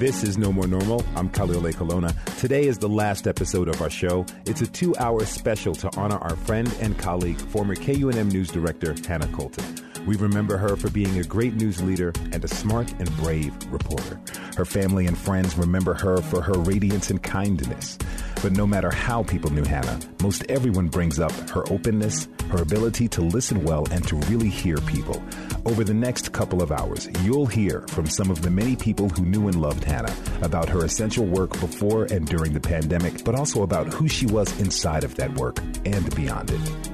This is No More Normal. I'm Khalil Ekulona. Today is the last episode of our show. It's a two hour special to honor our friend and colleague, former KUNM News Director Hannah Colton. We remember her for being a great news leader and a smart and brave reporter. Her family and friends remember her for her radiance and kindness. But no matter how people knew Hannah, most everyone brings up her openness, her ability to listen well, and to really hear people. Over the next couple of hours, you'll hear from some of the many people who knew and loved Hannah about her essential work before and during the pandemic, but also about who she was inside of that work and beyond it.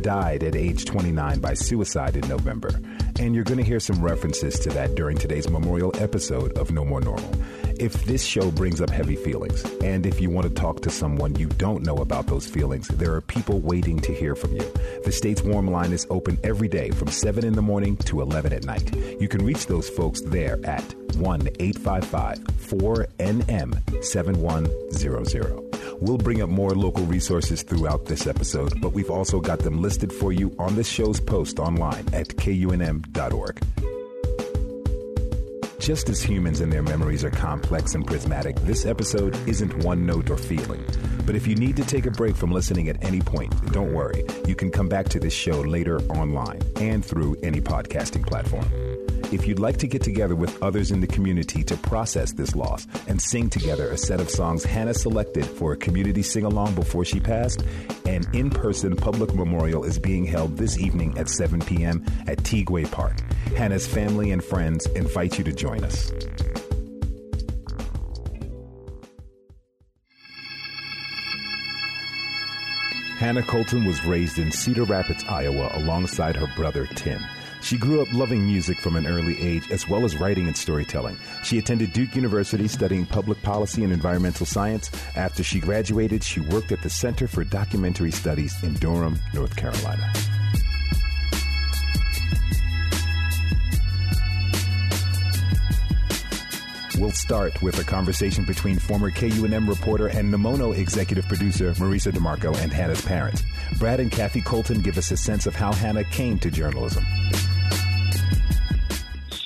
Died at age 29 by suicide in November, and you're going to hear some references to that during today's memorial episode of No More Normal. If this show brings up heavy feelings, and if you want to talk to someone you don't know about those feelings, there are people waiting to hear from you. The state's warm line is open every day from 7 in the morning to 11 at night. You can reach those folks there at 1 855 4NM 7100. We'll bring up more local resources throughout this episode, but we've also got them listed for you on this show's post online at kunm.org. Just as humans and their memories are complex and prismatic, this episode isn't one note or feeling. But if you need to take a break from listening at any point, don't worry. You can come back to this show later online and through any podcasting platform. If you'd like to get together with others in the community to process this loss and sing together a set of songs Hannah selected for a community sing along before she passed, an in person public memorial is being held this evening at 7 p.m. at Tiguex Park. Hannah's family and friends invite you to join us. Hannah Colton was raised in Cedar Rapids, Iowa, alongside her brother Tim. She grew up loving music from an early age, as well as writing and storytelling. She attended Duke University studying public policy and environmental science. After she graduated, she worked at the Center for Documentary Studies in Durham, North Carolina. We'll start with a conversation between former KUNM reporter and Nomono executive producer Marisa Demarco and Hannah's parents. Brad and Kathy Colton give us a sense of how Hannah came to journalism.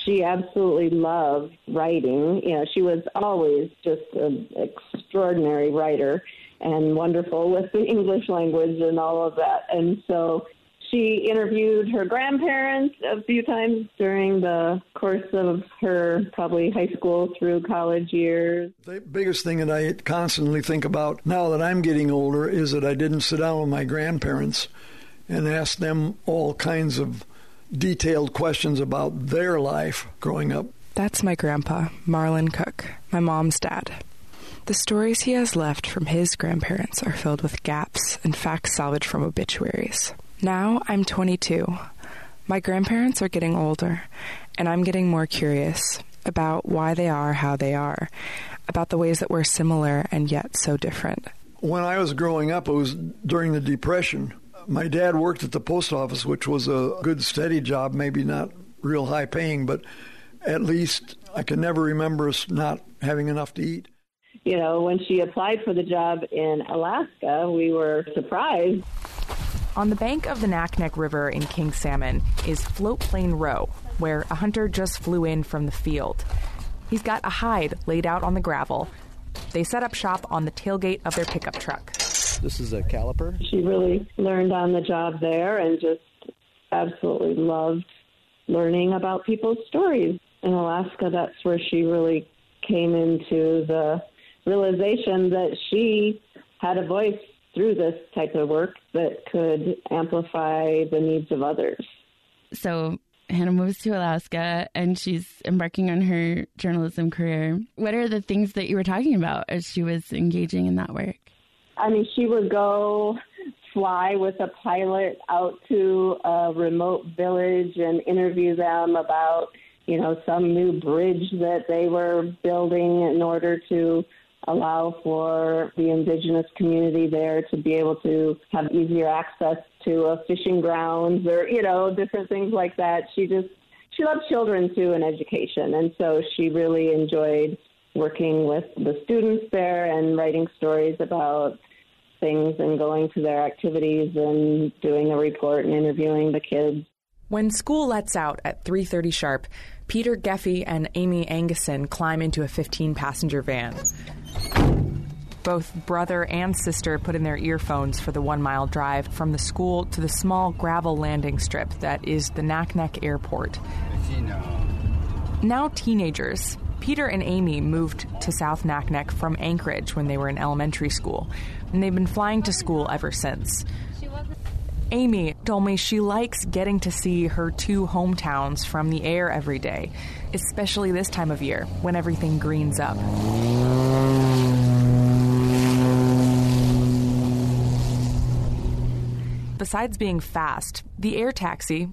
She absolutely loved writing. You know, she was always just an extraordinary writer and wonderful with the English language and all of that. And so she interviewed her grandparents a few times during the course of her probably high school through college years. The biggest thing that I constantly think about now that I'm getting older is that I didn't sit down with my grandparents and ask them all kinds of detailed questions about their life growing up. That's my grandpa, Marlon Cook, my mom's dad. The stories he has left from his grandparents are filled with gaps and facts salvaged from obituaries. Now I'm 22. My grandparents are getting older, and I'm getting more curious about why they are how they are, about the ways that we're similar and yet so different. When I was growing up, it was during the Depression. My dad worked at the post office, which was a good, steady job, maybe not real high paying, but at least I can never remember us not having enough to eat. You know, when she applied for the job in Alaska, we were surprised on the bank of the Naknek River in King Salmon is Float Plane Row, where a hunter just flew in from the field. He's got a hide laid out on the gravel. They set up shop on the tailgate of their pickup truck. This is a caliper. She really learned on the job there and just absolutely loved learning about people's stories. In Alaska, that's where she really came into the realization that she had a voice through this type of work that could amplify the needs of others. So Hannah moves to Alaska and she's embarking on her journalism career. What are the things that you were talking about as she was engaging in that work? I mean, she would go fly with a pilot out to a remote village and interview them about, you know, some new bridge that they were building in order to allow for the indigenous community there to be able to have easier access to a fishing grounds or you know different things like that. She just she loved children too and education. And so she really enjoyed working with the students there and writing stories about things and going to their activities and doing a report and interviewing the kids. When school lets out at 3:30 sharp, Peter Geffey and Amy Anguson climb into a 15-passenger van. Both brother and sister put in their earphones for the one mile drive from the school to the small gravel landing strip that is the Naknek Airport. Now teenagers, Peter and Amy moved to South Naknek from Anchorage when they were in elementary school, and they've been flying to school ever since. Amy told me she likes getting to see her two hometowns from the air every day, especially this time of year when everything greens up. Besides being fast, the air taxi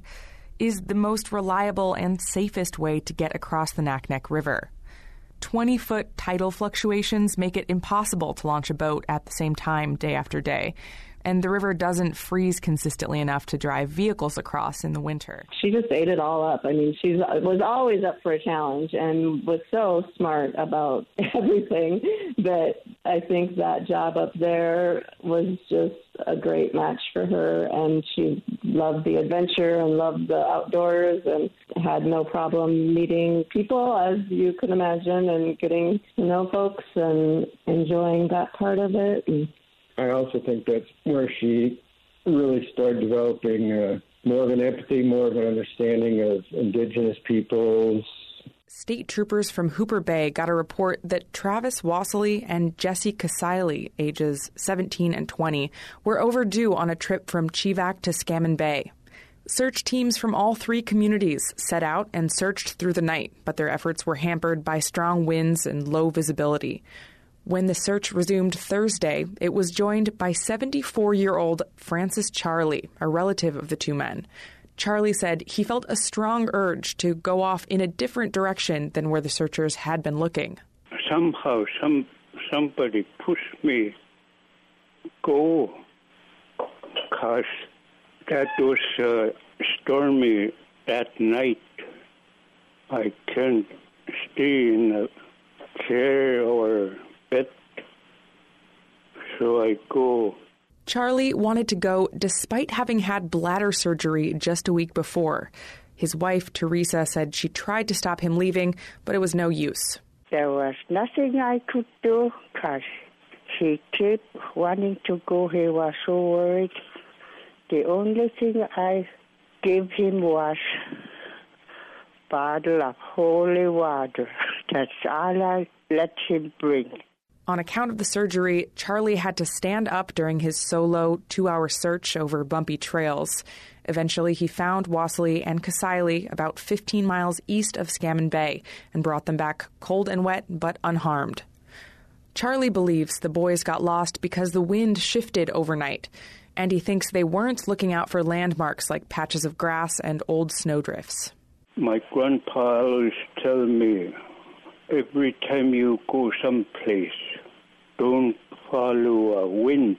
is the most reliable and safest way to get across the Naknek River. 20 foot tidal fluctuations make it impossible to launch a boat at the same time day after day, and the river doesn't freeze consistently enough to drive vehicles across in the winter. She just ate it all up. I mean, she was always up for a challenge and was so smart about everything that I think that job up there was just a great match for her. And she loved the adventure and loved the outdoors and had no problem meeting people, as you can imagine, and getting to know folks and enjoying that part of it. And I also think that's where she really started developing uh, more of an empathy, more of an understanding of indigenous peoples. State troopers from Hooper Bay got a report that Travis Wassley and Jesse Kasaili, ages 17 and 20, were overdue on a trip from Chevak to Scammon Bay. Search teams from all three communities set out and searched through the night, but their efforts were hampered by strong winds and low visibility. When the search resumed Thursday, it was joined by 74 year old Francis Charlie, a relative of the two men. Charlie said he felt a strong urge to go off in a different direction than where the searchers had been looking. Somehow, some somebody pushed me go, cause that was uh, stormy at night. I can't stay in a chair or bed, so I go. Charlie wanted to go despite having had bladder surgery just a week before. His wife, Teresa, said she tried to stop him leaving, but it was no use. There was nothing I could do because he kept wanting to go. He was so worried. The only thing I gave him was bottle of holy water. That's all I let him bring. On account of the surgery, Charlie had to stand up during his solo two hour search over bumpy trails. Eventually, he found Wassley and Kasaili about 15 miles east of Scammon Bay and brought them back cold and wet but unharmed. Charlie believes the boys got lost because the wind shifted overnight, and he thinks they weren't looking out for landmarks like patches of grass and old snowdrifts. My grandpa always tell me every time you go someplace, don't follow a wind.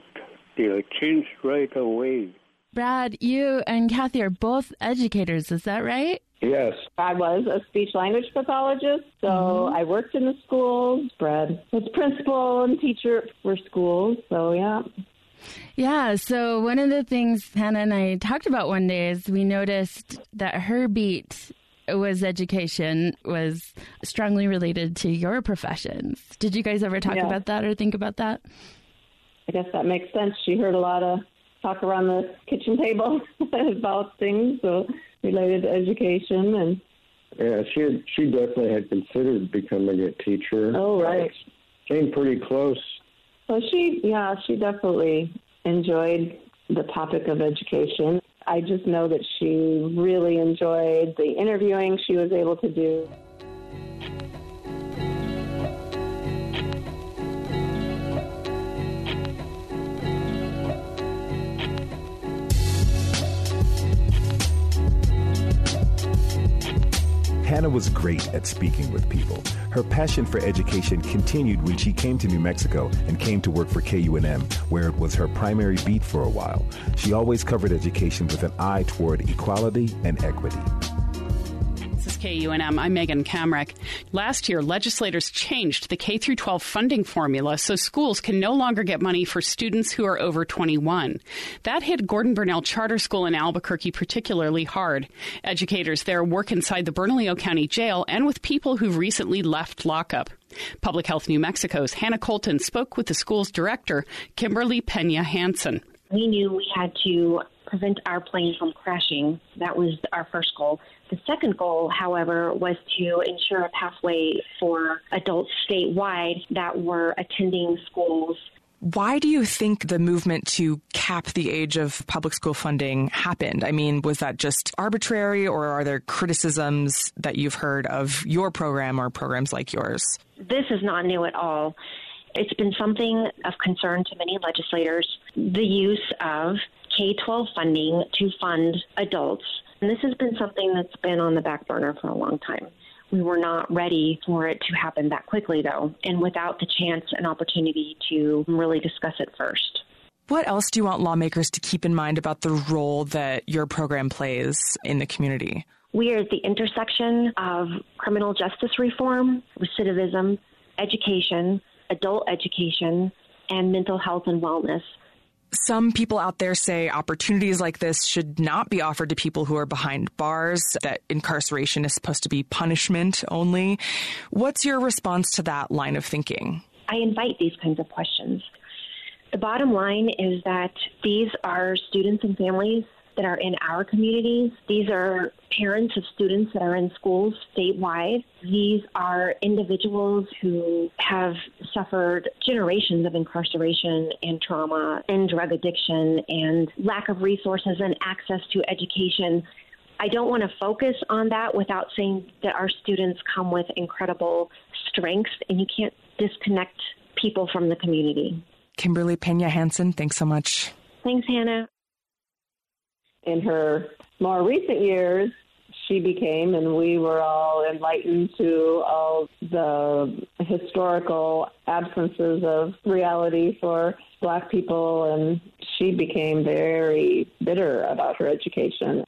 They'll change right away. Brad, you and Kathy are both educators, is that right? Yes. I was a speech language pathologist, so mm-hmm. I worked in the schools. Brad was principal and teacher for schools, so yeah. Yeah, so one of the things Hannah and I talked about one day is we noticed that her beat was education was strongly related to your professions. Did you guys ever talk yeah. about that or think about that? I guess that makes sense. She heard a lot of talk around the kitchen table about things so related to education and yeah, she had, she definitely had considered becoming a teacher. Oh, right. Came pretty close. So she, yeah, she definitely enjoyed the topic of education. I just know that she really enjoyed the interviewing she was able to do. Hannah was great at speaking with people. Her passion for education continued when she came to New Mexico and came to work for KUNM, where it was her primary beat for a while. She always covered education with an eye toward equality and equity. KUNM, I'm Megan Kamerick. Last year, legislators changed the K 12 funding formula so schools can no longer get money for students who are over 21. That hit Gordon Bernell Charter School in Albuquerque particularly hard. Educators there work inside the Bernalillo County Jail and with people who've recently left lockup. Public Health New Mexico's Hannah Colton spoke with the school's director, Kimberly Pena Hansen. We knew we had to prevent our plane from crashing. That was our first goal. The second goal, however, was to ensure a pathway for adults statewide that were attending schools why do you think the movement to cap the age of public school funding happened? I mean, was that just arbitrary, or are there criticisms that you've heard of your program or programs like yours? This is not new at all. It's been something of concern to many legislators the use of K 12 funding to fund adults. And this has been something that's been on the back burner for a long time. We were not ready for it to happen that quickly, though, and without the chance and opportunity to really discuss it first. What else do you want lawmakers to keep in mind about the role that your program plays in the community? We are at the intersection of criminal justice reform, recidivism, education, adult education, and mental health and wellness some people out there say opportunities like this should not be offered to people who are behind bars, that incarceration is supposed to be punishment only. What's your response to that line of thinking? I invite these kinds of questions. The bottom line is that these are students and families that are in our communities. These are parents of students that are in schools statewide. These are individuals who have suffered generations of incarceration and trauma and drug addiction and lack of resources and access to education. I don't want to focus on that without saying that our students come with incredible strengths, and you can't disconnect people from the community. Kimberly Pena Hansen, thanks so much. Thanks, Hannah in her more recent years, she became, and we were all enlightened to all the historical absences of reality for black people, and she became very bitter about her education.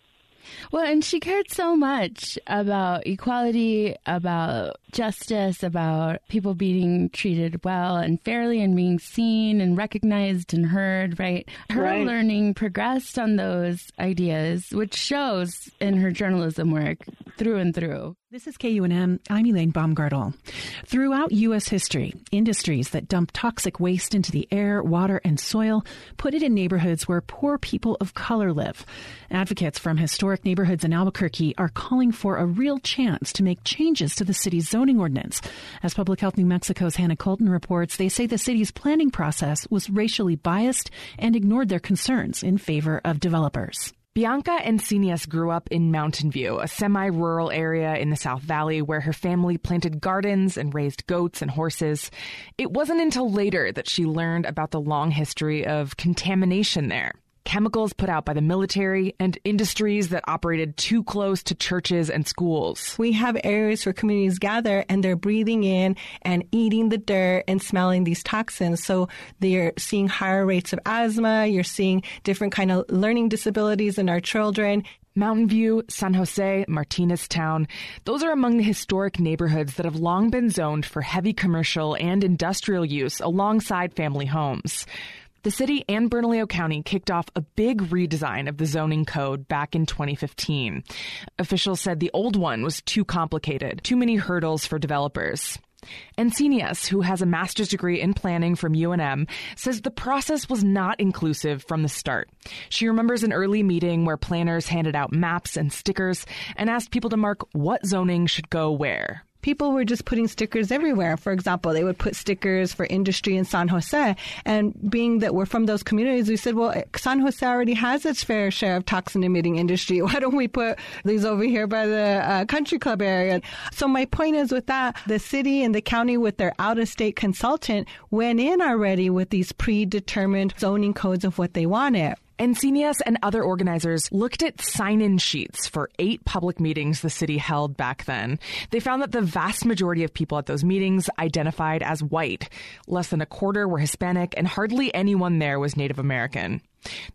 Well, and she cared so much about equality, about justice, about people being treated well and fairly and being seen and recognized and heard, right? Her right. learning progressed on those ideas, which shows in her journalism work through and through. This is KUNM. I'm Elaine Baumgartel. Throughout U.S. history, industries that dump toxic waste into the air, water, and soil put it in neighborhoods where poor people of color live. Advocates from historic neighborhoods in Albuquerque are calling for a real chance to make changes to the city's zoning ordinance. As Public Health New Mexico's Hannah Colton reports, they say the city's planning process was racially biased and ignored their concerns in favor of developers. Bianca Encinias grew up in Mountain View, a semi rural area in the South Valley where her family planted gardens and raised goats and horses. It wasn't until later that she learned about the long history of contamination there chemicals put out by the military, and industries that operated too close to churches and schools. We have areas where communities gather and they're breathing in and eating the dirt and smelling these toxins. So they're seeing higher rates of asthma. You're seeing different kind of learning disabilities in our children. Mountain View, San Jose, Martinez Town, those are among the historic neighborhoods that have long been zoned for heavy commercial and industrial use alongside family homes. The city and Bernalillo County kicked off a big redesign of the zoning code back in 2015. Officials said the old one was too complicated, too many hurdles for developers. Encinias, who has a master's degree in planning from UNM, says the process was not inclusive from the start. She remembers an early meeting where planners handed out maps and stickers and asked people to mark what zoning should go where people were just putting stickers everywhere. For example, they would put stickers for industry in San Jose. And being that we're from those communities, we said, well, San Jose already has its fair share of toxin emitting industry. Why don't we put these over here by the uh, country club area? So my point is with that, the city and the county with their out of state consultant went in already with these predetermined zoning codes of what they wanted. Encinias and other organizers looked at sign in sheets for eight public meetings the city held back then. They found that the vast majority of people at those meetings identified as white. Less than a quarter were Hispanic, and hardly anyone there was Native American.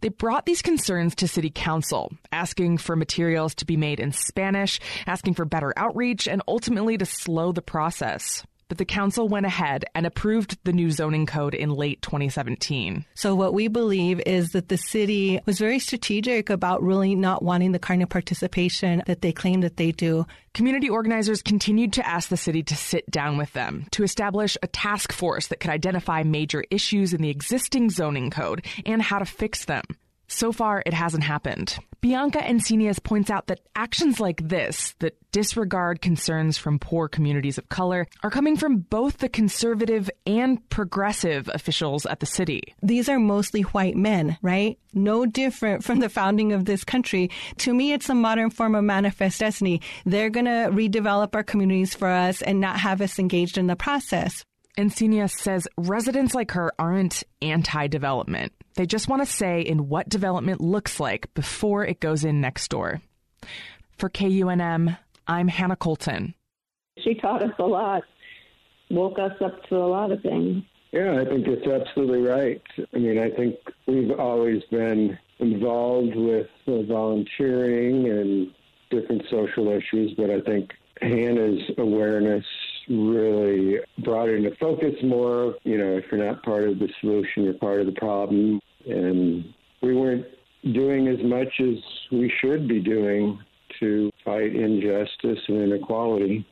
They brought these concerns to city council, asking for materials to be made in Spanish, asking for better outreach, and ultimately to slow the process but the council went ahead and approved the new zoning code in late 2017. So, what we believe is that the city was very strategic about really not wanting the kind of participation that they claim that they do. Community organizers continued to ask the city to sit down with them to establish a task force that could identify major issues in the existing zoning code and how to fix them. So far, it hasn't happened. Bianca Encinias points out that actions like this, that disregard concerns from poor communities of color, are coming from both the conservative and progressive officials at the city. These are mostly white men, right? No different from the founding of this country. To me, it's a modern form of manifest destiny. They're going to redevelop our communities for us and not have us engaged in the process. Encinias says residents like her aren't anti development. They just want to say in what development looks like before it goes in next door. For KUNM, I'm Hannah Colton. She taught us a lot, woke us up to a lot of things. Yeah, I think it's absolutely right. I mean, I think we've always been involved with uh, volunteering and different social issues, but I think Hannah's awareness really brought into focus more. You know, if you're not part of the solution, you're part of the problem. And we weren't doing as much as we should be doing to fight injustice and inequality.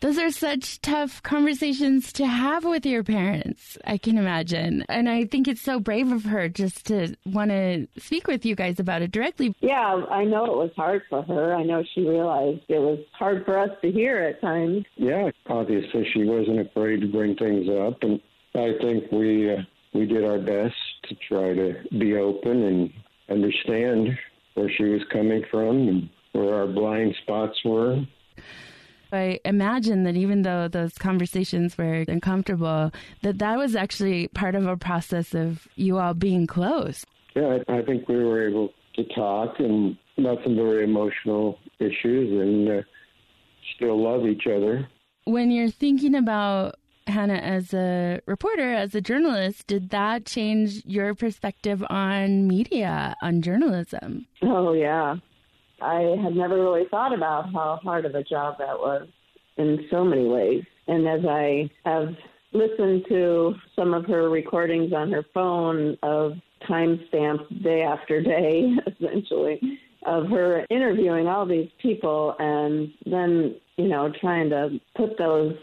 Those are such tough conversations to have with your parents, I can imagine. And I think it's so brave of her just to want to speak with you guys about it directly. Yeah, I know it was hard for her. I know she realized it was hard for us to hear at times. Yeah, obviously she wasn't afraid to bring things up. And I think we, uh, we did our best to try to be open and understand where she was coming from and where our blind spots were. I imagine that even though those conversations were uncomfortable, that that was actually part of a process of you all being close. Yeah, I, I think we were able to talk and about some very emotional issues and uh, still love each other. When you're thinking about Hannah as a reporter, as a journalist, did that change your perspective on media, on journalism? Oh, yeah. I had never really thought about how hard of a job that was in so many ways. And as I have listened to some of her recordings on her phone of timestamps day after day, essentially, of her interviewing all these people and then, you know, trying to put those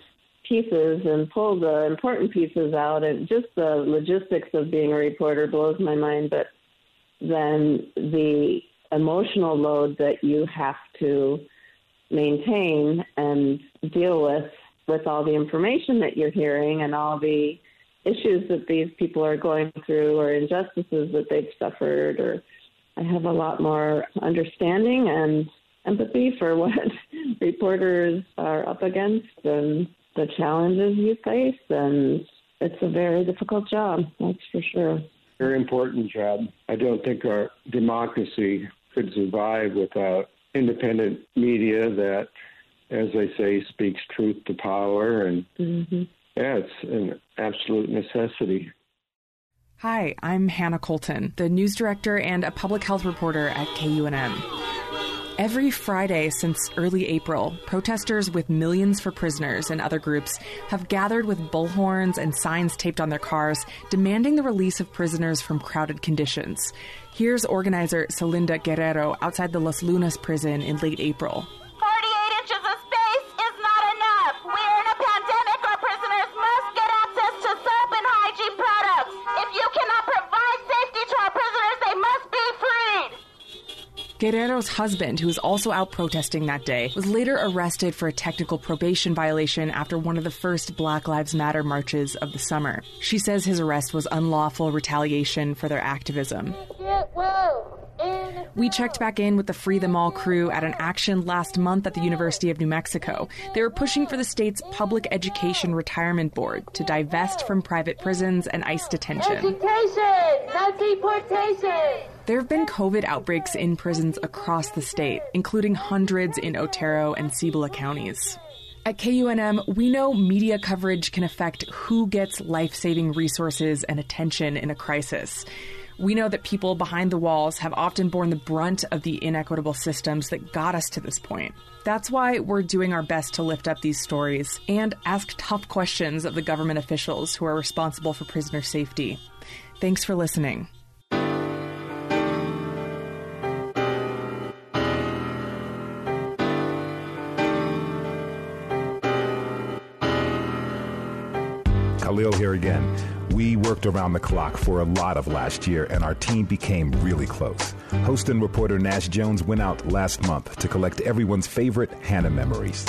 pieces and pull the important pieces out and just the logistics of being a reporter blows my mind but then the emotional load that you have to maintain and deal with with all the information that you're hearing and all the issues that these people are going through or injustices that they've suffered or I have a lot more understanding and empathy for what reporters are up against and the challenges you face and it's a very difficult job, that's for sure. Very important job. I don't think our democracy could survive without independent media that, as they say, speaks truth to power. And mm-hmm. yeah, it's an absolute necessity. Hi, I'm Hannah Colton, the news director and a public health reporter at KUNM. Every Friday since early April, protesters with Millions for Prisoners and other groups have gathered with bullhorns and signs taped on their cars demanding the release of prisoners from crowded conditions. Here's organizer Selinda Guerrero outside the Los Lunas prison in late April. Guerrero's husband, who was also out protesting that day, was later arrested for a technical probation violation after one of the first Black Lives Matter marches of the summer. She says his arrest was unlawful retaliation for their activism. We checked back in with the Free Them All crew at an action last month at the University of New Mexico. They were pushing for the state's Public Education Retirement Board to divest from private prisons and ICE detention. Education, not deportation. There have been COVID outbreaks in prisons across the state, including hundreds in Otero and Cibola counties. At KUNM, we know media coverage can affect who gets life saving resources and attention in a crisis. We know that people behind the walls have often borne the brunt of the inequitable systems that got us to this point. That's why we're doing our best to lift up these stories and ask tough questions of the government officials who are responsible for prisoner safety. Thanks for listening. Khalil here again. We worked around the clock for a lot of last year, and our team became really close. Host and reporter Nash Jones went out last month to collect everyone's favorite Hannah memories.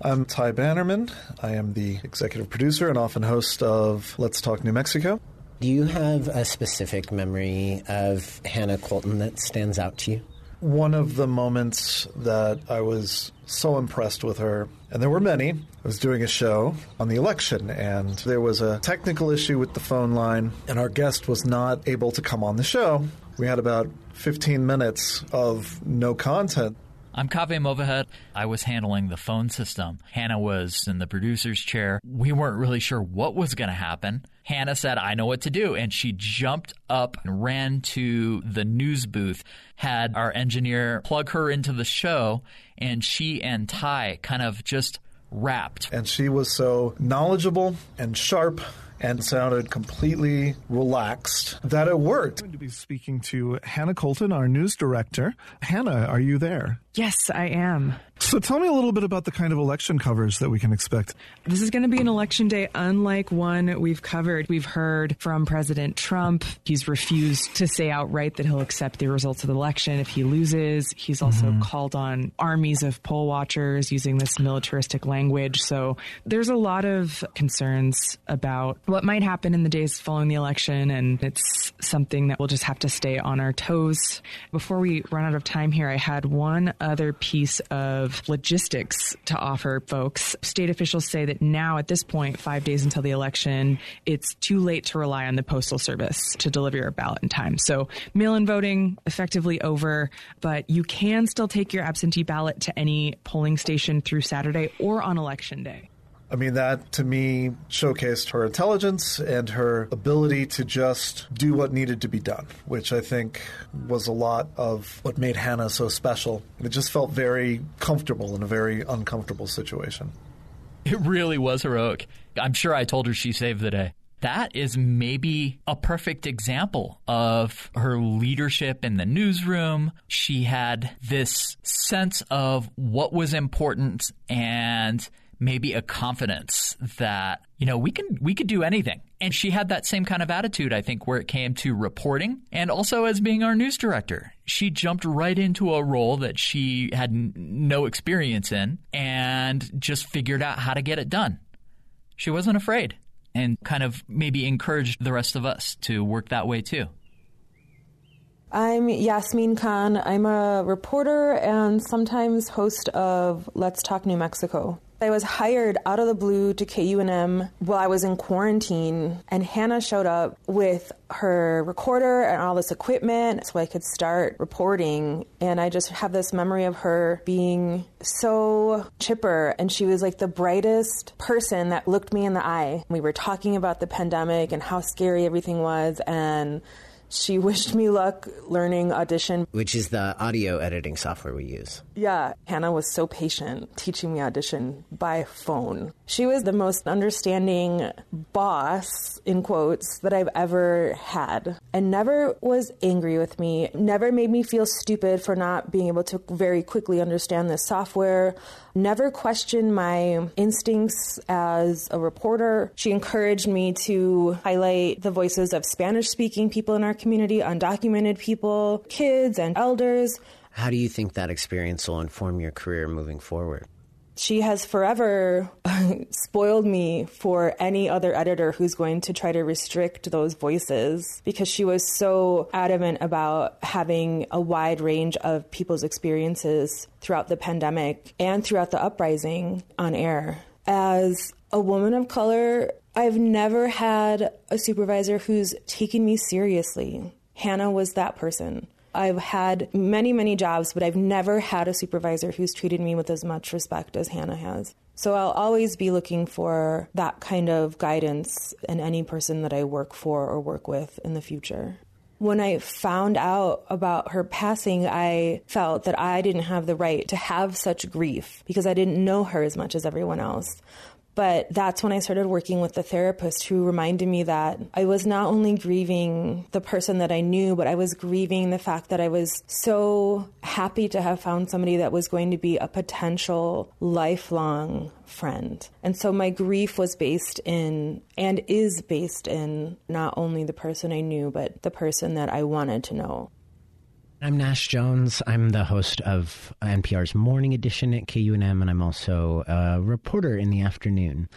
I'm Ty Bannerman. I am the executive producer and often host of Let's Talk New Mexico. Do you have a specific memory of Hannah Colton that stands out to you? One of the moments that I was so impressed with her, and there were many, I was doing a show on the election, and there was a technical issue with the phone line, and our guest was not able to come on the show. We had about 15 minutes of no content. I'm Kaveh Mowahed. I was handling the phone system. Hannah was in the producer's chair. We weren't really sure what was going to happen. Hannah said, I know what to do. And she jumped up and ran to the news booth, had our engineer plug her into the show, and she and Ty kind of just rapped. And she was so knowledgeable and sharp and sounded completely relaxed that it worked. I'm going to be speaking to Hannah Colton, our news director. Hannah, are you there? Yes, I am. So tell me a little bit about the kind of election coverage that we can expect. This is going to be an election day unlike one we've covered. We've heard from President Trump. He's refused to say outright that he'll accept the results of the election if he loses. He's also mm-hmm. called on armies of poll watchers using this militaristic language. So there's a lot of concerns about what might happen in the days following the election, and it's something that we'll just have to stay on our toes. Before we run out of time here, I had one other piece of logistics to offer folks. State officials say that now, at this point, five days until the election, it's too late to rely on the Postal Service to deliver your ballot in time. So, mail in voting effectively over, but you can still take your absentee ballot to any polling station through Saturday or on election day. I mean, that to me showcased her intelligence and her ability to just do what needed to be done, which I think was a lot of what made Hannah so special. It just felt very comfortable in a very uncomfortable situation. It really was heroic. I'm sure I told her she saved the day that is maybe a perfect example of her leadership in the newsroom. She had this sense of what was important and maybe a confidence that you know we can we could do anything and she had that same kind of attitude i think where it came to reporting and also as being our news director she jumped right into a role that she had n- no experience in and just figured out how to get it done she wasn't afraid and kind of maybe encouraged the rest of us to work that way too I'm Yasmin Khan. I'm a reporter and sometimes host of Let's Talk New Mexico. I was hired out of the blue to KUNM while I was in quarantine, and Hannah showed up with her recorder and all this equipment so I could start reporting. And I just have this memory of her being so chipper, and she was like the brightest person that looked me in the eye. We were talking about the pandemic and how scary everything was, and she wished me luck learning Audition, which is the audio editing software we use. Yeah, Hannah was so patient teaching me Audition by phone. She was the most understanding boss, in quotes, that I've ever had, and never was angry with me, never made me feel stupid for not being able to very quickly understand this software never questioned my instincts as a reporter. She encouraged me to highlight the voices of Spanish speaking people in our community, undocumented people, kids, and elders. How do you think that experience will inform your career moving forward? She has forever spoiled me for any other editor who's going to try to restrict those voices because she was so adamant about having a wide range of people's experiences throughout the pandemic and throughout the uprising on air. As a woman of color, I've never had a supervisor who's taken me seriously. Hannah was that person. I've had many, many jobs, but I've never had a supervisor who's treated me with as much respect as Hannah has. So I'll always be looking for that kind of guidance in any person that I work for or work with in the future. When I found out about her passing, I felt that I didn't have the right to have such grief because I didn't know her as much as everyone else. But that's when I started working with the therapist who reminded me that I was not only grieving the person that I knew, but I was grieving the fact that I was so happy to have found somebody that was going to be a potential lifelong friend. And so my grief was based in and is based in not only the person I knew, but the person that I wanted to know. I'm Nash Jones. I'm the host of NPR's Morning Edition at KUNM, and I'm also a reporter in the afternoon.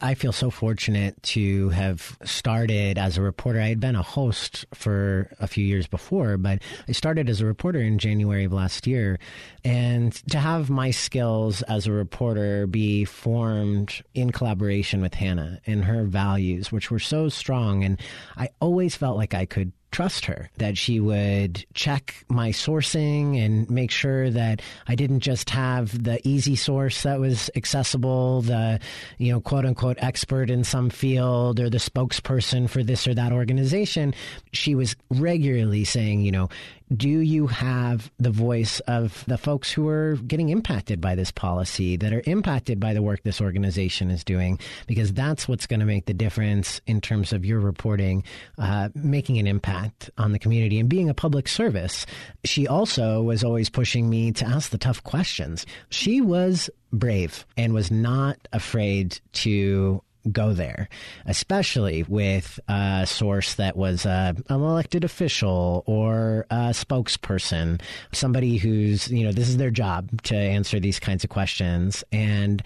I feel so fortunate to have started as a reporter. I had been a host for a few years before, but I started as a reporter in January of last year. And to have my skills as a reporter be formed in collaboration with Hannah and her values, which were so strong. And I always felt like I could trust her, that she would check my sourcing and make sure that I didn't just have the easy source that was accessible, the, you know, quote unquote expert in some field or the spokesperson for this or that organization. She was regularly saying, you know, do you have the voice of the folks who are getting impacted by this policy, that are impacted by the work this organization is doing? Because that's what's going to make the difference in terms of your reporting, uh, making an impact on the community and being a public service. She also was always pushing me to ask the tough questions. She was brave and was not afraid to go there, especially with a source that was an elected official or a spokesperson, somebody who's, you know, this is their job to answer these kinds of questions. And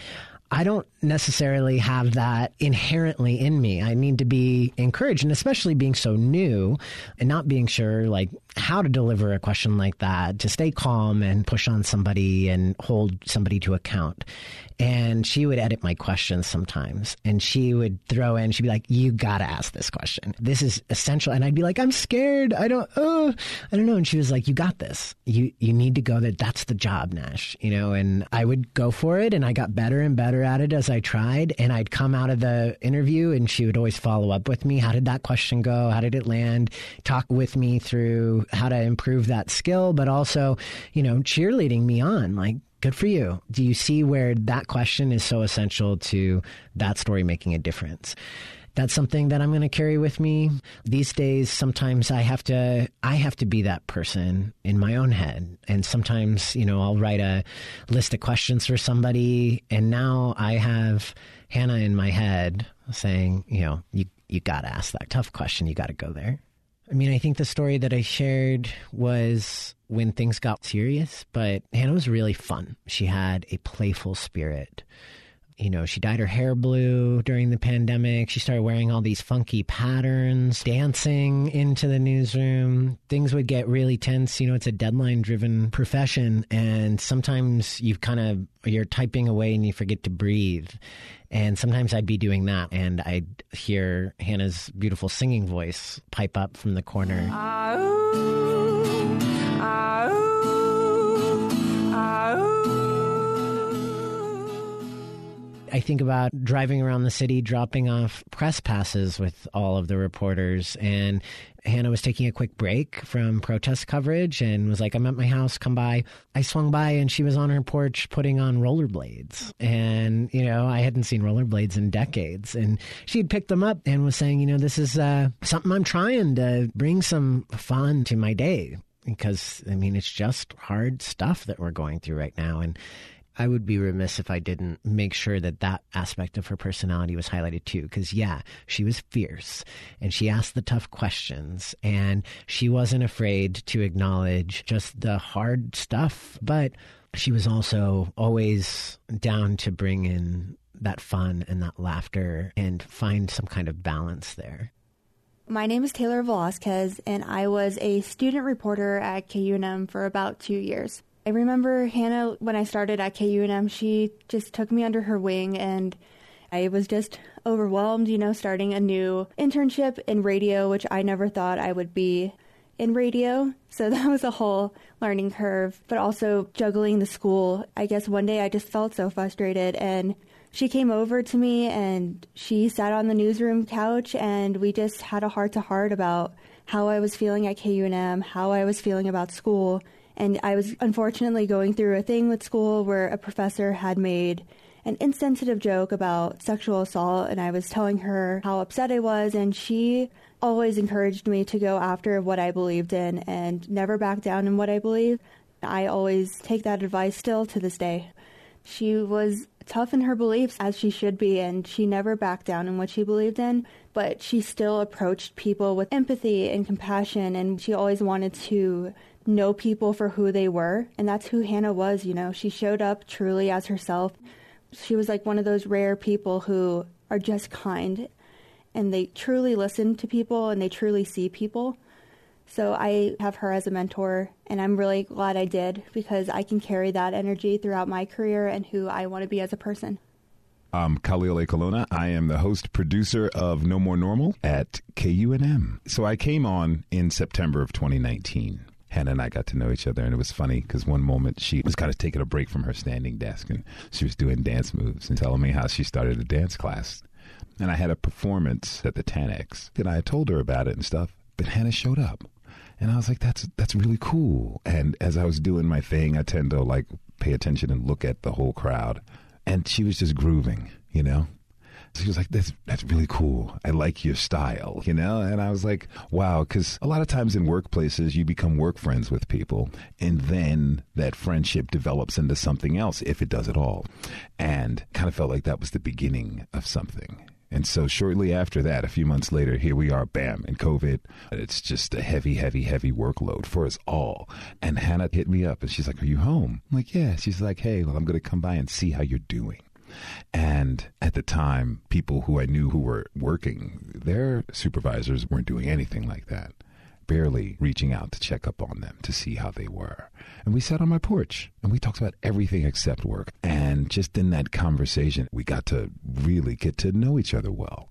I don't necessarily have that inherently in me. I need to be encouraged, and especially being so new and not being sure, like, how to deliver a question like that, to stay calm and push on somebody and hold somebody to account. And she would edit my questions sometimes and she would throw in she'd be like you gotta ask this question. This is essential. And i'd be like i'm scared. I don't oh i don't know. And she was like you got this. You you need to go there that's the job nash you know? And i would go for it and i got better and better at it as i tried. And i'd come out of the interview and she would always follow up with me. How did that question go? How did it land? Talk with me through how to improve that skill but also you know cheerleading me on like Good for you. Do you see where that question is so essential to that story making a difference? That's something that I'm going to carry with me these days. Sometimes I have to, I have to be that person in my own head. And sometimes, you know, I'll write a list of questions for somebody. And now I have Hannah in my head saying, you know, you, you got to ask that tough question. You got to go there. I mean, I think the story that I shared was when things got serious, but Hannah was really fun. She had a playful spirit. You know, she dyed her hair blue during the pandemic. She started wearing all these funky patterns, dancing into the newsroom. Things would get really tense. You know, it's a deadline driven profession. And sometimes you've kind of, you're typing away and you forget to breathe. And sometimes I'd be doing that and I'd hear Hannah's beautiful singing voice pipe up from the corner. Ah, ah, I think about driving around the city, dropping off press passes with all of the reporters, and Hannah was taking a quick break from protest coverage and was like, I'm at my house, come by. I swung by and she was on her porch putting on rollerblades. And, you know, I hadn't seen rollerblades in decades. And she had picked them up and was saying, you know, this is uh, something I'm trying to bring some fun to my day because, I mean, it's just hard stuff that we're going through right now. And I would be remiss if I didn't make sure that that aspect of her personality was highlighted too. Because, yeah, she was fierce and she asked the tough questions and she wasn't afraid to acknowledge just the hard stuff. But she was also always down to bring in that fun and that laughter and find some kind of balance there. My name is Taylor Velazquez, and I was a student reporter at KUNM for about two years. I remember Hannah, when I started at KUNM, she just took me under her wing and I was just overwhelmed, you know, starting a new internship in radio, which I never thought I would be. in radio. So that was a whole learning curve, but also juggling the school. I guess one day I just felt so frustrated and she came over to me and she sat on the newsroom couch and we just had a heart to heart about how I was feeling at KUNM, how I was feeling about school. And I was unfortunately going through a thing with school where a professor had made an insensitive joke about sexual assault, and I was telling her how upset I was, and she always encouraged me to go after what I believed in and never back down in what I believe. I always take that advice still to this day. She was tough in her beliefs, as she should be, and she never backed down in what she believed in, but she still approached people with empathy and compassion, and she always wanted to know people for who they were. And that's who Hannah was, you know. She showed up truly as herself. She was like one of those rare people who are just kind and they truly listen to people and they truly see people. So I have her as a mentor, and I'm really glad I did because I can carry that energy throughout my career and who I want to be as a person. I'm Khalil Ekulona. I am the host producer of No More Normal at KUNM. So I came on in September of 2019. Hannah and I got to know each other, and it was funny because one moment she was kind of taking a break from her standing desk and she was doing dance moves and telling me how she started a dance class. And I had a performance at the 10X, and I had told her about it and stuff, but Hannah showed up. And I was like, that's that's really cool. And as I was doing my thing, I tend to like pay attention and look at the whole crowd. And she was just grooving, you know? She was like, that's, that's really cool. I like your style, you know? And I was like, wow, because a lot of times in workplaces, you become work friends with people, and then that friendship develops into something else, if it does at all. And kind of felt like that was the beginning of something. And so shortly after that, a few months later, here we are, bam, in COVID. It's just a heavy, heavy, heavy workload for us all. And Hannah hit me up and she's like, Are you home? I'm like, Yeah. She's like, Hey, well, I'm going to come by and see how you're doing. And at the time, people who I knew who were working, their supervisors weren't doing anything like that, barely reaching out to check up on them to see how they were. And we sat on my porch and we talked about everything except work. And just in that conversation, we got to really get to know each other well.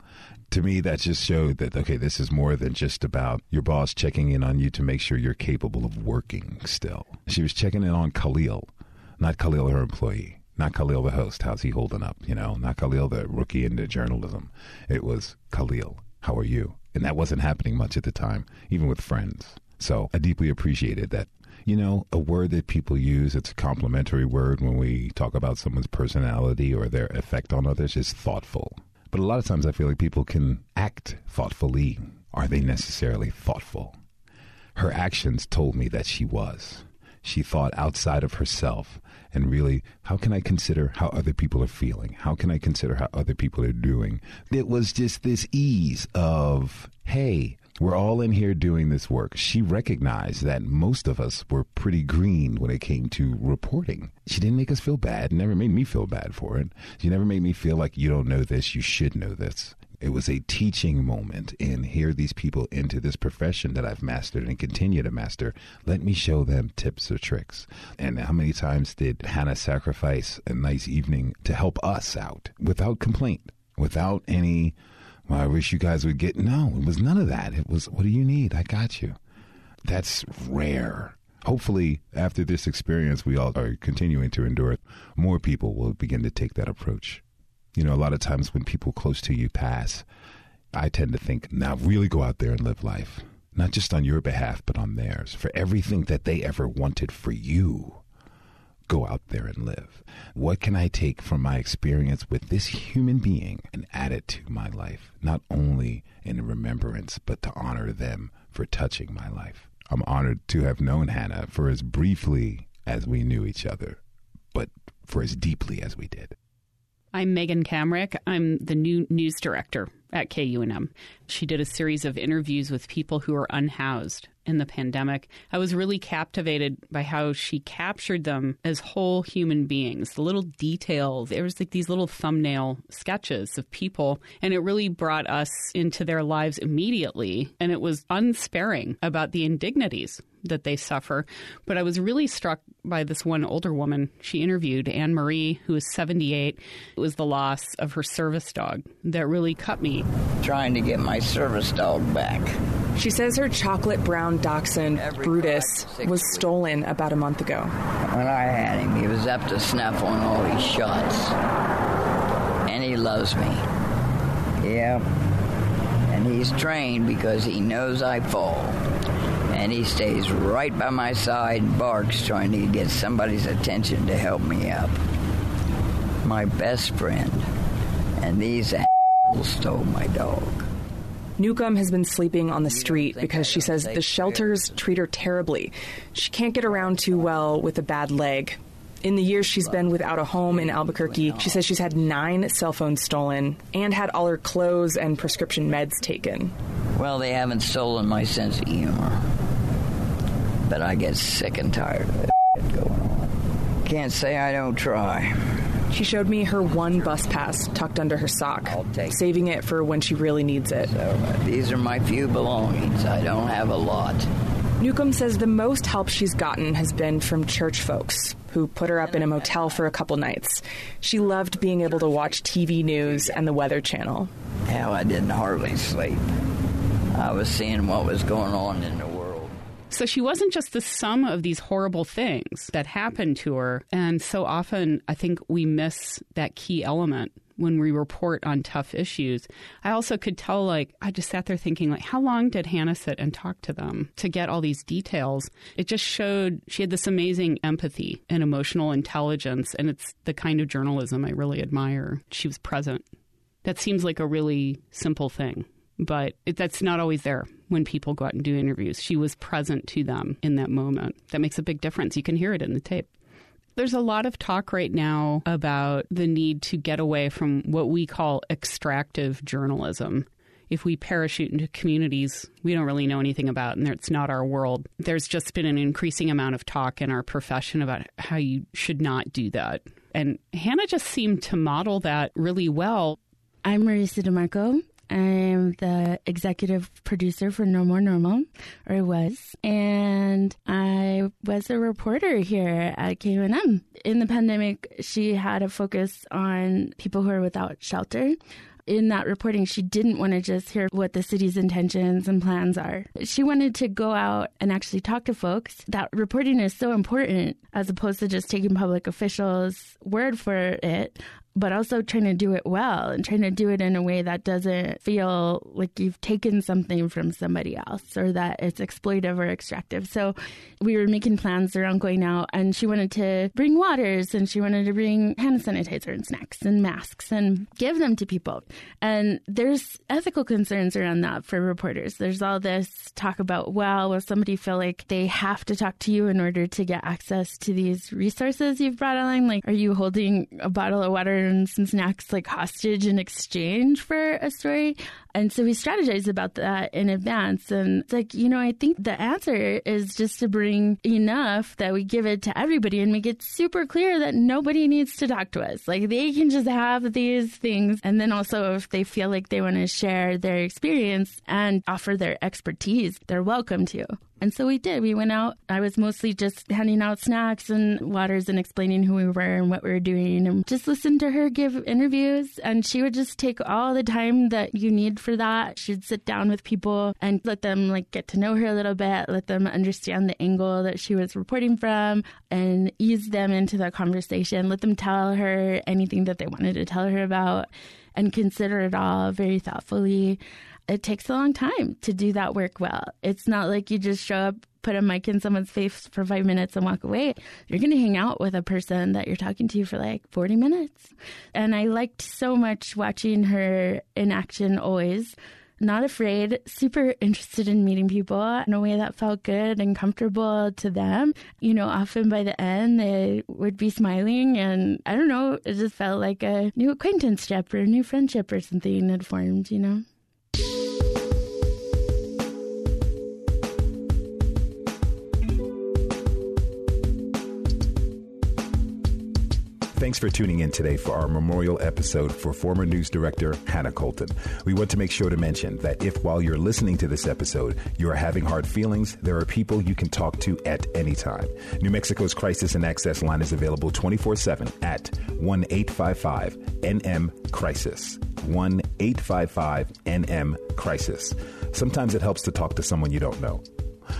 To me, that just showed that, okay, this is more than just about your boss checking in on you to make sure you're capable of working still. She was checking in on Khalil, not Khalil, her employee not Khalil the host. How's he holding up? You know, not Khalil the rookie into journalism. It was Khalil. How are you? And that wasn't happening much at the time, even with friends. So I deeply appreciated that. You know, a word that people use, it's a complimentary word when we talk about someone's personality or their effect on others, is thoughtful. But a lot of times I feel like people can act thoughtfully. Are they necessarily thoughtful? Her actions told me that she was. She thought outside of herself and really, how can I consider how other people are feeling? How can I consider how other people are doing? It was just this ease of, hey, we're all in here doing this work. She recognized that most of us were pretty green when it came to reporting. She didn't make us feel bad, never made me feel bad for it. She never made me feel like you don't know this, you should know this. It was a teaching moment in here these people into this profession that I've mastered and continue to master. Let me show them tips or tricks. And how many times did Hannah sacrifice a nice evening to help us out without complaint, without any, well, I wish you guys would get. No, it was none of that. It was, what do you need? I got you. That's rare. Hopefully, after this experience we all are continuing to endure, more people will begin to take that approach. You know, a lot of times when people close to you pass, I tend to think, now really go out there and live life. Not just on your behalf, but on theirs. For everything that they ever wanted for you, go out there and live. What can I take from my experience with this human being and add it to my life? Not only in remembrance, but to honor them for touching my life. I'm honored to have known Hannah for as briefly as we knew each other, but for as deeply as we did. I'm Megan Kamerick. I'm the new news director at KUNM. She did a series of interviews with people who are unhoused in the pandemic. I was really captivated by how she captured them as whole human beings. The little details, there was like these little thumbnail sketches of people, and it really brought us into their lives immediately. And it was unsparing about the indignities that they suffer. But I was really struck by this one older woman she interviewed, Anne Marie, who was 78. It was the loss of her service dog that really cut me. Trying to get my service dog back. She says her chocolate brown dachshund, Brutus, was stolen about a month ago. When I had him, he was up to snuff on all these shots. And he loves me. Yeah. And he's trained because he knows I fall. And he stays right by my side and barks, trying to get somebody's attention to help me up. My best friend. And these stole my dog. Newcomb has been sleeping on the street because she says the shelters treat her terribly. She can't get around too well with a bad leg. In the years she's been without a home in Albuquerque, she says she's had nine cell phones stolen and had all her clothes and prescription meds taken. Well, they haven't stolen my sense of humor. But I get sick and tired of it going on. Can't say I don't try. She showed me her one bus pass tucked under her sock, saving it for when she really needs it. So, uh, these are my few belongings. I don't have a lot. Newcomb says the most help she's gotten has been from church folks who put her up in a motel for a couple nights. She loved being able to watch TV news and the Weather Channel. Hell, I didn't hardly sleep. I was seeing what was going on in the. So she wasn't just the sum of these horrible things that happened to her. And so often I think we miss that key element when we report on tough issues. I also could tell, like, I just sat there thinking, like, how long did Hannah sit and talk to them to get all these details? It just showed she had this amazing empathy and emotional intelligence. And it's the kind of journalism I really admire. She was present. That seems like a really simple thing, but it, that's not always there when people go out and do interviews. She was present to them in that moment. That makes a big difference. You can hear it in the tape. There's a lot of talk right now about the need to get away from what we call extractive journalism. If we parachute into communities we don't really know anything about and it's not our world, there's just been an increasing amount of talk in our profession about how you should not do that. And Hannah just seemed to model that really well. I'm Marisa Demarco. I'm the executive producer for No More Normal, or I was, and I was a reporter here at KUNM. In the pandemic, she had a focus on people who are without shelter. In that reporting, she didn't want to just hear what the city's intentions and plans are. She wanted to go out and actually talk to folks. That reporting is so important as opposed to just taking public officials' word for it but also trying to do it well and trying to do it in a way that doesn't feel like you've taken something from somebody else or that it's exploitive or extractive. So we were making plans around going out, and she wanted to bring waters and she wanted to bring hand sanitizer and snacks and masks and give them to people. And there's ethical concerns around that for reporters. There's all this talk about, well, will somebody feel like they have to talk to you in order to get access to these resources you've brought online? Like, are you holding a bottle of water and some snacks like hostage in exchange for a story. And so we strategized about that in advance. And it's like, you know, I think the answer is just to bring enough that we give it to everybody and make it super clear that nobody needs to talk to us. Like they can just have these things. And then also, if they feel like they want to share their experience and offer their expertise, they're welcome to. And so we did. We went out. I was mostly just handing out snacks and waters and explaining who we were and what we were doing and just listen to her give interviews. And she would just take all the time that you need for that. She'd sit down with people and let them like get to know her a little bit, let them understand the angle that she was reporting from and ease them into the conversation, let them tell her anything that they wanted to tell her about and consider it all very thoughtfully it takes a long time to do that work well. It's not like you just show up, put a mic in someone's face for five minutes and walk away. You're going to hang out with a person that you're talking to for like 40 minutes. And I liked so much watching her in action always. Not afraid, super interested in meeting people in a way that felt good and comfortable to them. You know, often by the end, they would be smiling, and I don't know, it just felt like a new acquaintanceship or a new friendship or something had formed, you know? Thanks for tuning in today for our memorial episode for former news director Hannah Colton. We want to make sure to mention that if while you're listening to this episode, you are having hard feelings, there are people you can talk to at any time. New Mexico's Crisis and Access line is available 24 7 at 1 855 NM Crisis. 1 855 NM Crisis. Sometimes it helps to talk to someone you don't know.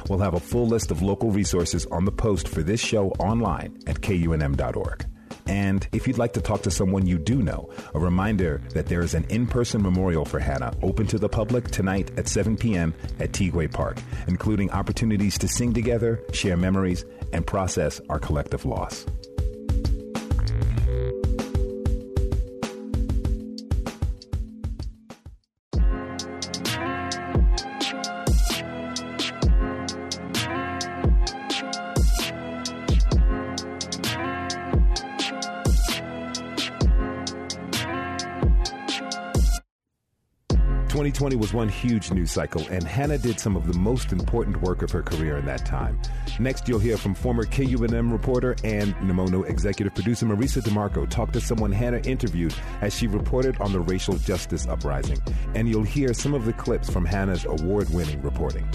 We'll have a full list of local resources on the post for this show online at kunm.org. And if you'd like to talk to someone you do know, a reminder that there is an in person memorial for Hannah open to the public tonight at 7 p.m. at Tiguex Park, including opportunities to sing together, share memories, and process our collective loss. 2020 was one huge news cycle, and Hannah did some of the most important work of her career in that time. Next, you'll hear from former KUNM reporter and Nemono executive producer Marisa Demarco talk to someone Hannah interviewed as she reported on the racial justice uprising. And you'll hear some of the clips from Hannah's award winning reporting.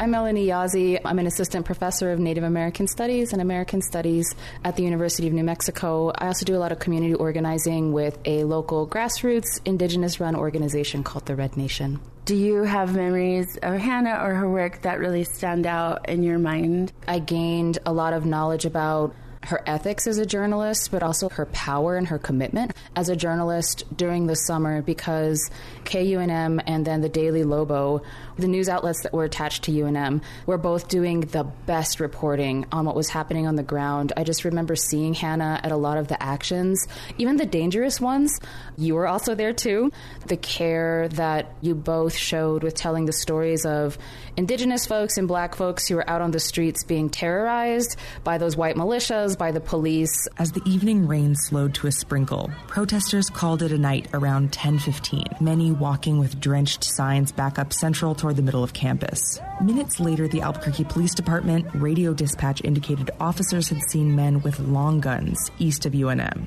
I'm Melanie Yazzie. I'm an assistant professor of Native American Studies and American Studies at the University of New Mexico. I also do a lot of community organizing with a local grassroots indigenous run organization called the Red Nation. Do you have memories of Hannah or her work that really stand out in your mind? I gained a lot of knowledge about her ethics as a journalist, but also her power and her commitment as a journalist during the summer because KUNM and then the Daily Lobo, the news outlets that were attached to UNM, were both doing the best reporting on what was happening on the ground. I just remember seeing Hannah at a lot of the actions, even the dangerous ones. You were also there too. The care that you both showed with telling the stories of indigenous folks and black folks who were out on the streets being terrorized by those white militias by the police. As the evening rain slowed to a sprinkle, protesters called it a night around 10:15. Many walking with drenched signs back up central toward the middle of campus. Minutes later, the Albuquerque Police Department radio dispatch indicated officers had seen men with long guns east of UNM.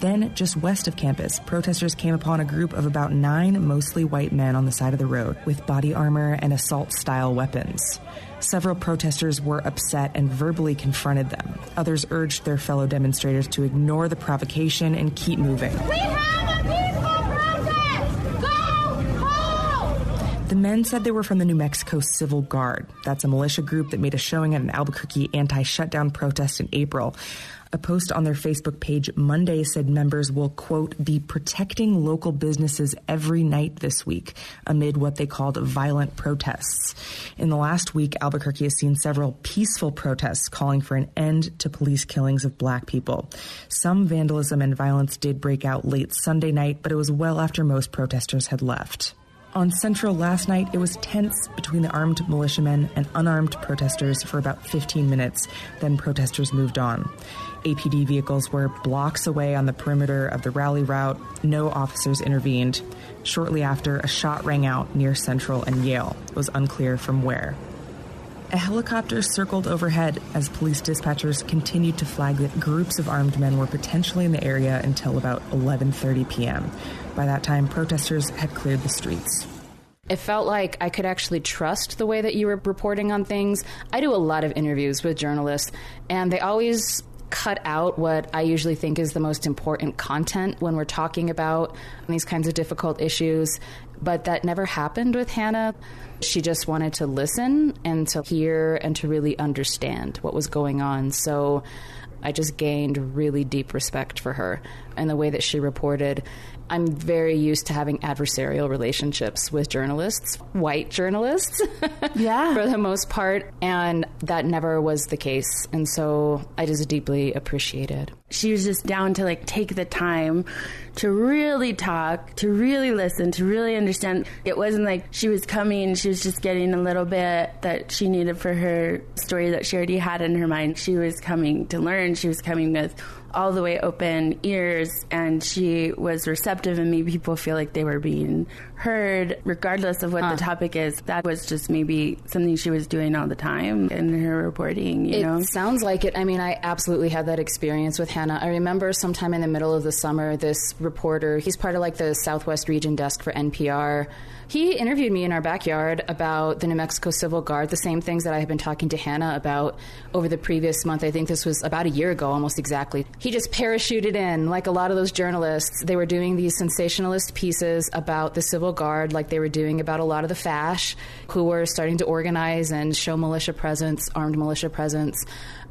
Then, just west of campus, protesters came upon a group of about nine mostly white men on the side of the road with body armor and assault style weapons. Several protesters were upset and verbally confronted them. Others urged their fellow demonstrators to ignore the provocation and keep moving. We have a peaceful protest! Go home! The men said they were from the New Mexico Civil Guard. That's a militia group that made a showing at an Albuquerque anti shutdown protest in April. A post on their Facebook page Monday said members will, quote, be protecting local businesses every night this week amid what they called violent protests. In the last week, Albuquerque has seen several peaceful protests calling for an end to police killings of black people. Some vandalism and violence did break out late Sunday night, but it was well after most protesters had left. On Central last night, it was tense between the armed militiamen and unarmed protesters for about 15 minutes. Then protesters moved on. APD vehicles were blocks away on the perimeter of the rally route. No officers intervened. Shortly after, a shot rang out near Central and Yale. It was unclear from where. A helicopter circled overhead as police dispatchers continued to flag that groups of armed men were potentially in the area until about 11:30 p.m. By that time, protesters had cleared the streets. It felt like I could actually trust the way that you were reporting on things. I do a lot of interviews with journalists, and they always cut out what I usually think is the most important content when we're talking about these kinds of difficult issues. But that never happened with Hannah. She just wanted to listen and to hear and to really understand what was going on. So I just gained really deep respect for her and the way that she reported. I'm very used to having adversarial relationships with journalists, white journalists, yeah, for the most part, and that never was the case. And so I just deeply appreciate it. She was just down to like take the time to really talk, to really listen, to really understand. It wasn't like she was coming, she was just getting a little bit that she needed for her story that she already had in her mind. She was coming to learn, she was coming with all the way open ears and she was receptive and made people feel like they were being heard regardless of what Huh. the topic is that was just maybe something she was doing all the time in her reporting you it know sounds like it. I mean, I absolutely had that experience with Hannah. I remember sometime in the middle of the summer, this reporter, he's part of like the Southwest Region desk for NPR. He interviewed me in our backyard about the New Mexico Civil Guard, the same things that I had been talking to Hannah about over the previous month. I think this was about a year ago, almost exactly. He just parachuted in, like a lot of those journalists. They were doing these sensationalist pieces about the Civil Guard, like they were doing about a lot of the FASH, who were starting to organize and show militia presence, armed militia presence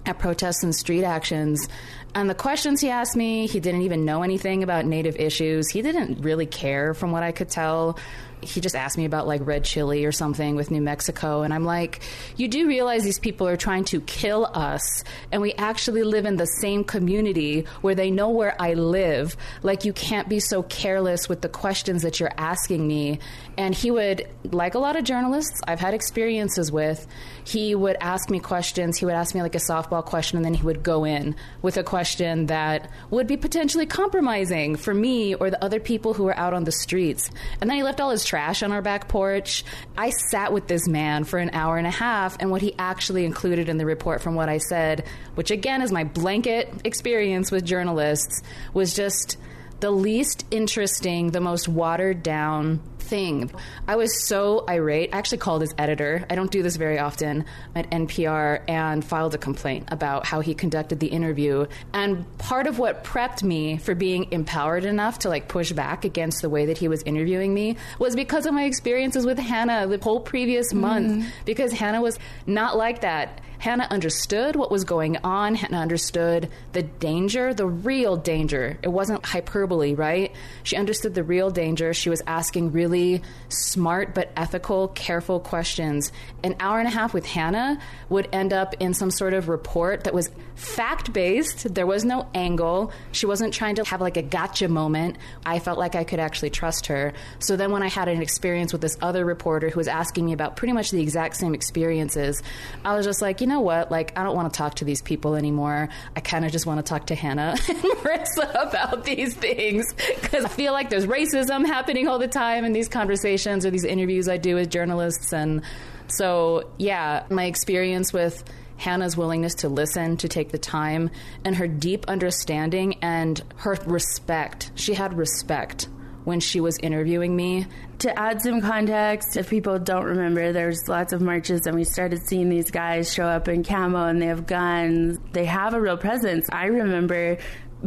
at protests and street actions. And the questions he asked me, he didn't even know anything about Native issues. He didn't really care, from what I could tell. He just asked me about like red chili or something with New Mexico. And I'm like, you do realize these people are trying to kill us, and we actually live in the same community where they know where I live. Like, you can't be so careless with the questions that you're asking me. And he would, like a lot of journalists I've had experiences with, he would ask me questions. He would ask me like a softball question, and then he would go in with a question that would be potentially compromising for me or the other people who were out on the streets. And then he left all his trash on our back porch. I sat with this man for an hour and a half, and what he actually included in the report from what I said, which again is my blanket experience with journalists, was just the least interesting, the most watered down thing. I was so irate. I actually called his editor. I don't do this very often at NPR and filed a complaint about how he conducted the interview. And part of what prepped me for being empowered enough to like push back against the way that he was interviewing me was because of my experiences with Hannah the whole previous month mm-hmm. because Hannah was not like that. Hannah understood what was going on. Hannah understood the danger, the real danger. It wasn't hyperbole, right? She understood the real danger. She was asking really smart but ethical, careful questions. An hour and a half with Hannah would end up in some sort of report that was fact based. There was no angle. She wasn't trying to have like a gotcha moment. I felt like I could actually trust her. So then when I had an experience with this other reporter who was asking me about pretty much the exact same experiences, I was just like, you know what? Like, I don't want to talk to these people anymore. I kind of just want to talk to Hannah and Marisa about these things because I feel like there's racism happening all the time in these conversations or these interviews I do with journalists. And so, yeah, my experience with Hannah's willingness to listen, to take the time, and her deep understanding and her respect. She had respect when she was interviewing me. To add some context, if people don't remember, there's lots of marches, and we started seeing these guys show up in camo and they have guns. They have a real presence. I remember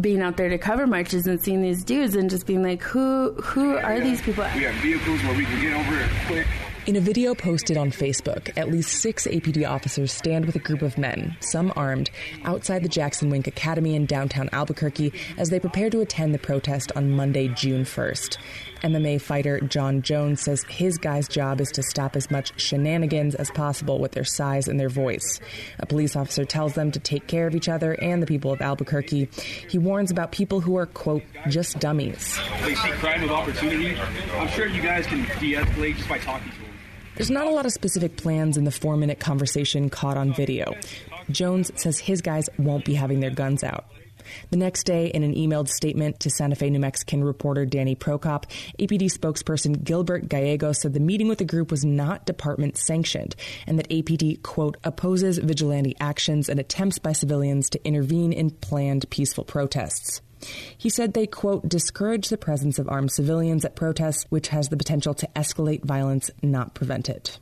being out there to cover marches and seeing these dudes and just being like, who who are these people? We have vehicles where we can get over it quick. In a video posted on Facebook, at least six APD officers stand with a group of men, some armed, outside the Jackson Wink Academy in downtown Albuquerque as they prepare to attend the protest on Monday, June 1st. MMA fighter Jon Jones says his guy's job is to stop as much shenanigans as possible with their size and their voice. A police officer tells them to take care of each other and the people of Albuquerque. He warns about people who are, quote, just dummies. They see crime of opportunity. I'm sure you guys can de-escalate just by talking to them. There's not a lot of specific plans in the four minute conversation caught on video. Jones says his guys won't be having their guns out. The next day, in an emailed statement to Santa Fe, New Mexican reporter Danny Prokop, APD spokesperson Gilbert Gallegos said the meeting with the group was not department sanctioned and that APD, quote, opposes vigilante actions and attempts by civilians to intervene in planned peaceful protests. He said they, quote, discourage the presence of armed civilians at protests, which has the potential to escalate violence, not prevent it.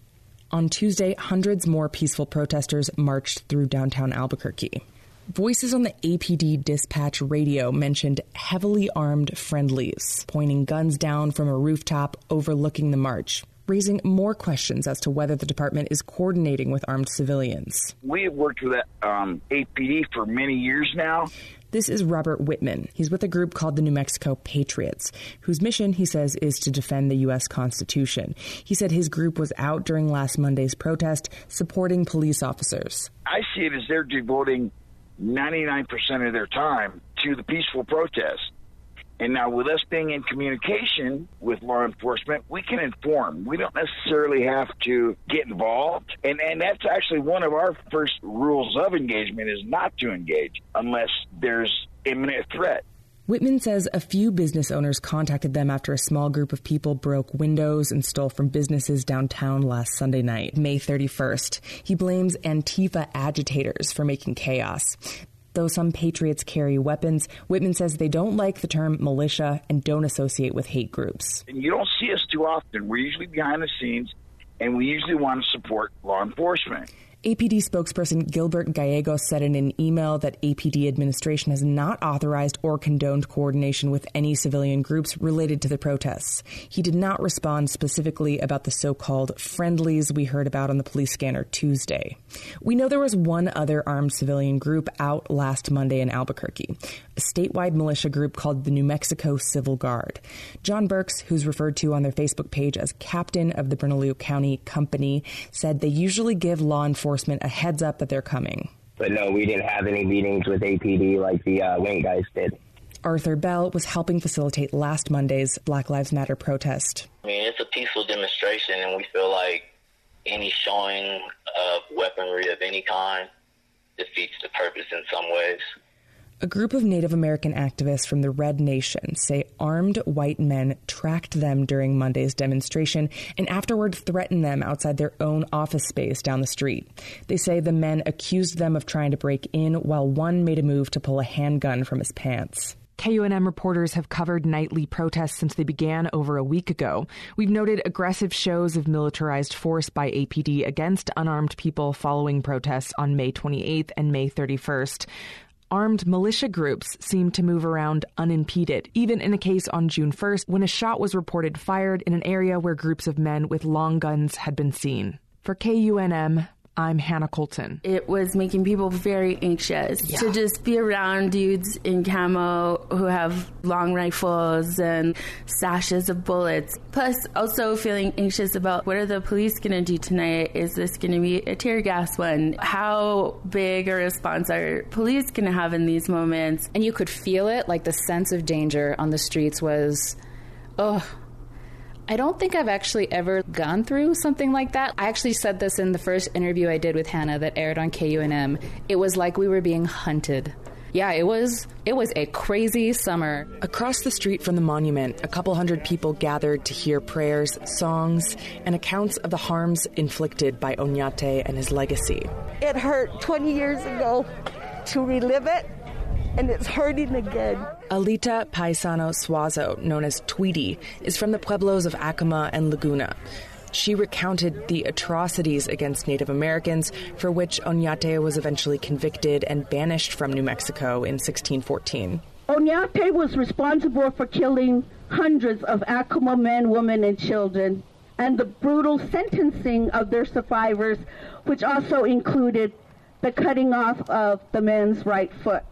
On Tuesday, hundreds more peaceful protesters marched through downtown Albuquerque. Voices on the APD dispatch radio mentioned heavily armed friendlies, pointing guns down from a rooftop overlooking the march, raising more questions as to whether the department is coordinating with armed civilians. We have worked with um, APD for many years now. This is Robert Whitman. He's with a group called the New Mexico Patriots, whose mission, he says, is to defend the U.S. Constitution. He said his group was out during last Monday's protest supporting police officers. I see it as they're devoting 99% of their time to the peaceful protest. And now, with us being in communication with law enforcement, we can inform. We don't necessarily have to get involved. And, and that's actually one of our first rules of engagement is not to engage unless there's imminent threat. Whitman says a few business owners contacted them after a small group of people broke windows and stole from businesses downtown last Sunday night, May 31st. He blames Antifa agitators for making chaos. Though some patriots carry weapons, Whitman says they don't like the term militia and don't associate with hate groups. And you don't see us too often. We're usually behind the scenes, and we usually want to support law enforcement. APD spokesperson Gilbert Gallegos said in an email that APD administration has not authorized or condoned coordination with any civilian groups related to the protests. He did not respond specifically about the so-called friendlies we heard about on the police scanner Tuesday. We know there was one other armed civilian group out last Monday in Albuquerque, a statewide militia group called the New Mexico Civil Guard. John Burks, who's referred to on their Facebook page as captain of the Bernalillo County Company, said they usually give law enforcement enforcement a heads up that they're coming. But no, we didn't have any meetings with APD like the uh, Wayne guys did. Arthur Bell was helping facilitate last Monday's Black Lives Matter protest. I mean, it's a peaceful demonstration, and we feel like any showing of weaponry of any kind defeats the purpose in some ways. A group of Native American activists from the Red Nation say armed white men tracked them during Monday's demonstration and afterward threatened them outside their own office space down the street. They say the men accused them of trying to break in while one made a move to pull a handgun from his pants. KUNM reporters have covered nightly protests since they began over a week ago. We've noted aggressive shows of militarized force by APD against unarmed people following protests on May 28th and May 31st armed militia groups seemed to move around unimpeded, even in a case on June 1st when a shot was reported fired in an area where groups of men with long guns had been seen. For KUNM, I'm Hannah Colton. It was making people very anxious yeah. to just be around dudes in camo who have long rifles and sashes of bullets. Plus, also feeling anxious about what are the police going to do tonight? Is this going to be a tear gas one? How big a response are police going to have in these moments? And you could feel it, like the sense of danger on the streets was, oh, I don't think I've actually ever gone through something like that. I actually said this in the first interview I did with Hannah that aired on KUNM. It was like we were being hunted. Yeah, it was it was a crazy summer. Across the street from the monument, a couple hundred people gathered to hear prayers, songs, and accounts of the harms inflicted by Oñate and his legacy. It hurt 20 years ago to relive it and it's hurting again. Alita Paisano Suazo, known as Tweety, is from the pueblos of Acoma and Laguna. She recounted the atrocities against Native Americans for which Oñate was eventually convicted and banished from New Mexico in 1614. Oñate was responsible for killing hundreds of Acoma men, women, and children, and the brutal sentencing of their survivors, which also included the cutting off of the men's right foot.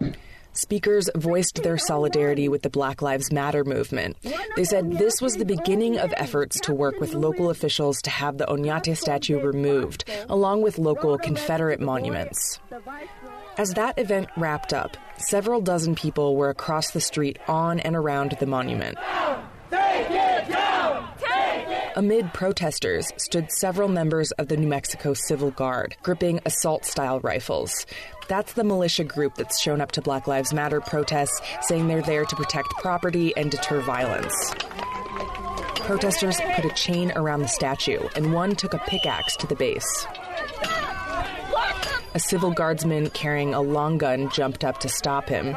Speakers voiced their solidarity with the Black Lives Matter movement. They said this was the beginning of efforts to work with local officials to have the Oñate statue removed, along with local Confederate monuments. As that event wrapped up, several dozen people were across the street on and around the monument. Amid protesters stood several members of the New Mexico Civil Guard, gripping assault style rifles. That's the militia group that's shown up to Black Lives Matter protests, saying they're there to protect property and deter violence. Protesters put a chain around the statue, and one took a pickaxe to the base. A civil guardsman carrying a long gun jumped up to stop him.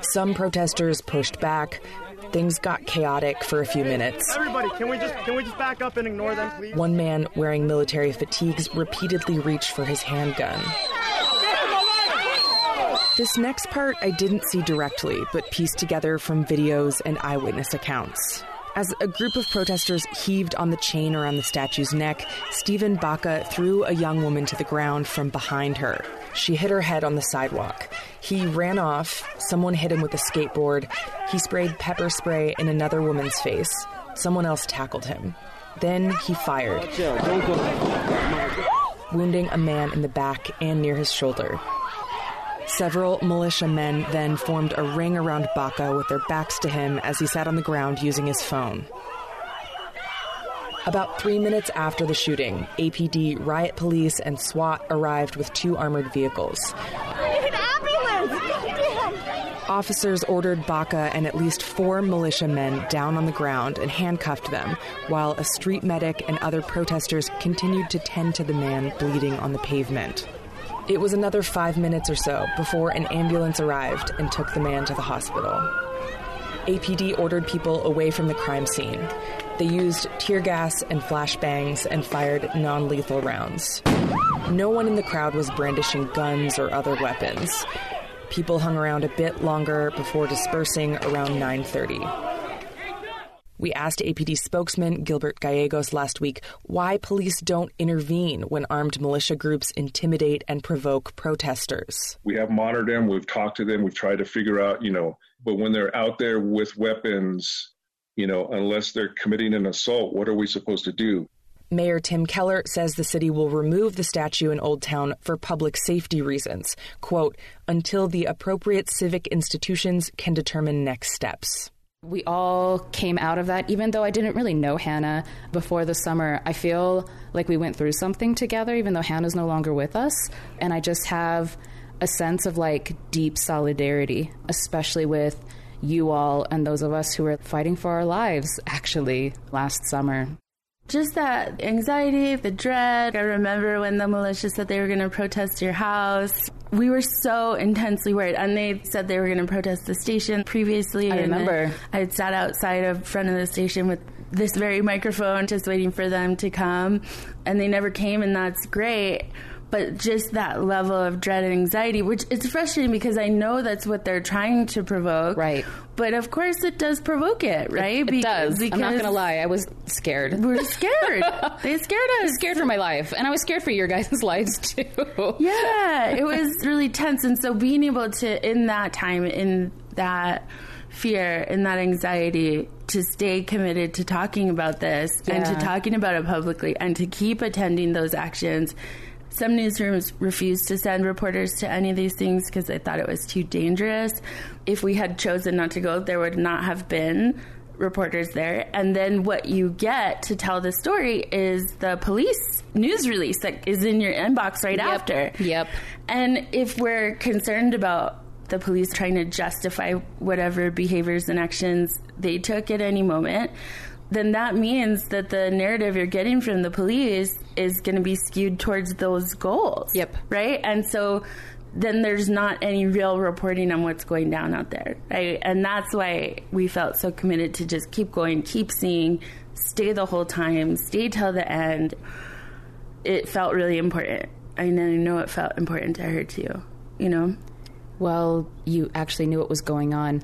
Some protesters pushed back. Things got chaotic for a few minutes. Everybody, can we just can we just back up and ignore them, please? One man wearing military fatigues repeatedly reached for his handgun. This next part I didn't see directly, but pieced together from videos and eyewitness accounts. As a group of protesters heaved on the chain around the statue's neck, Steven Baca threw a young woman to the ground from behind her. She hit her head on the sidewalk. He ran off. Someone hit him with a skateboard. He sprayed pepper spray in another woman's face. Someone else tackled him. Then he fired, wounding a man in the back and near his shoulder. Several militiamen then formed a ring around Baca with their backs to him as he sat on the ground using his phone. About three minutes after the shooting, APD, riot police, and SWAT arrived with two armored vehicles. Officers ordered Baca and at least four militiamen down on the ground and handcuffed them, while a street medic and other protesters continued to tend to the man bleeding on the pavement. It was another five minutes or so before an ambulance arrived and took the man to the hospital. APD ordered people away from the crime scene. They used tear gas and flashbangs and fired non lethal rounds. No one in the crowd was brandishing guns or other weapons. People hung around a bit longer before dispersing around 9:30. We asked APD spokesman Gilbert Gallegos last week why police don't intervene when armed militia groups intimidate and provoke protesters. We have monitored them, we've talked to them, we've tried to figure out, you know, but when they're out there with weapons, you know, unless they're committing an assault, what are we supposed to do? Mayor Tim Keller says the city will remove the statue in Old Town for public safety reasons, quote, until the appropriate civic institutions can determine next steps. We all came out of that, even though I didn't really know Hannah before the summer. I feel like we went through something together, even though Hannah's no longer with us. And I just have a sense of like deep solidarity, especially with you all and those of us who were fighting for our lives actually last summer. Just that anxiety, the dread. I remember when the militia said they were going to protest your house. We were so intensely worried, and they said they were going to protest the station previously. I remember. I had sat outside of front of the station with this very microphone, just waiting for them to come, and they never came, and that's great but just that level of dread and anxiety, which it's frustrating because I know that's what they're trying to provoke. Right. But of course, it does provoke it, right? It, it Be- does. I'm not going to lie. I was scared. We're scared. they scared us. scared for my life. And I was scared for your guys' lives, too. Yeah. It was really tense. And so being able to, in that time, in that fear and that anxiety to stay committed to talking about this yeah. and to talking about it publicly and to keep attending those actions some newsrooms refused to send reporters to any of these things because they thought it was too dangerous. If we had chosen not to go, there would not have been reporters there. And then what you get to tell the story is the police news release that is in your inbox right yep. after. Yep. And if we're concerned about the police trying to justify whatever behaviors and actions they took at any moment, then that means that the narrative you're getting from the police is going to be skewed towards those goals. Yep. Right? And so then there's not any real reporting on what's going down out there. Right? And that's why we felt so committed to just keep going, keep seeing, stay the whole time, stay till the end. It felt really important. I know it felt important to her too, you know? Well, you actually knew what was going on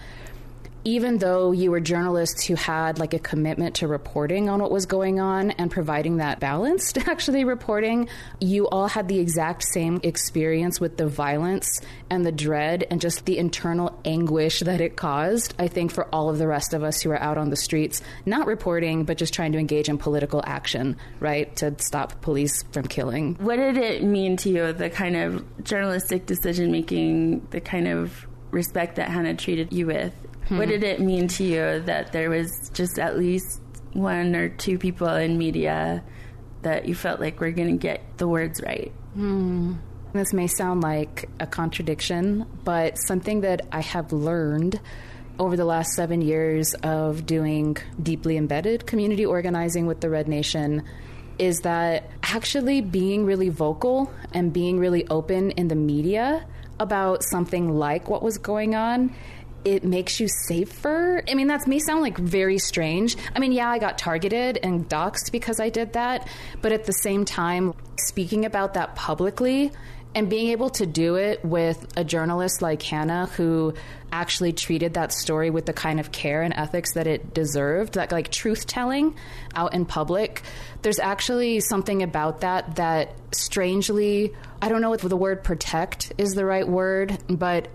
even though you were journalists who had like a commitment to reporting on what was going on and providing that balanced actually reporting, you all had the exact same experience with the violence and the dread and just the internal anguish that it caused. I think for all of the rest of us who are out on the streets, not reporting, but just trying to engage in political action, right, to stop police from killing. What did it mean to you, the kind of journalistic decision making, the kind of respect that Hannah treated you with What did it mean to you that there was just at least one or two people in media that you felt like were going to get the words right? Hmm. This may sound like a contradiction, but something that I have learned over the last seven years of doing deeply embedded community organizing with the Red Nation is that actually being really vocal and being really open in the media about something like what was going on it makes you safer. I mean, that may sound like very strange. I mean, yeah, I got targeted and doxxed because I did that, but at the same time, speaking about that publicly and being able to do it with a journalist like Hannah who actually treated that story with the kind of care and ethics that it deserved, that like truth telling out in public. There's actually something about that that strangely, I don't know if the word protect is the right word, but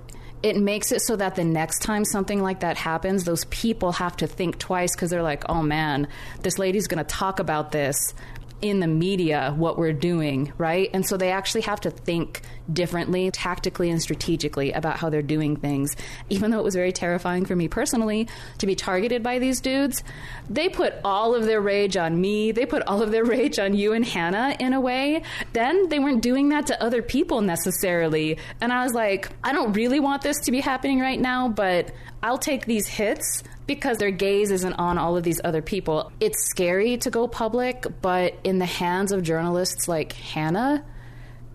it makes it so that the next time something like that happens, those people have to think twice because they're like, oh man, this lady's going to talk about this. In the media what we're doing, right? And so they actually have to think differently, tactically and strategically about how they're doing things. Even though it was very terrifying for me personally to be targeted by these dudes, they put all of their rage on me. They put all of their rage on you and Hannah in a way. Then they weren't doing that to other people necessarily. And I was like, I don't really want this to be happening right now, but I'll take these hits because their gaze isn't on all of these other people. It's scary to go public, but in the hands of journalists like Hannah,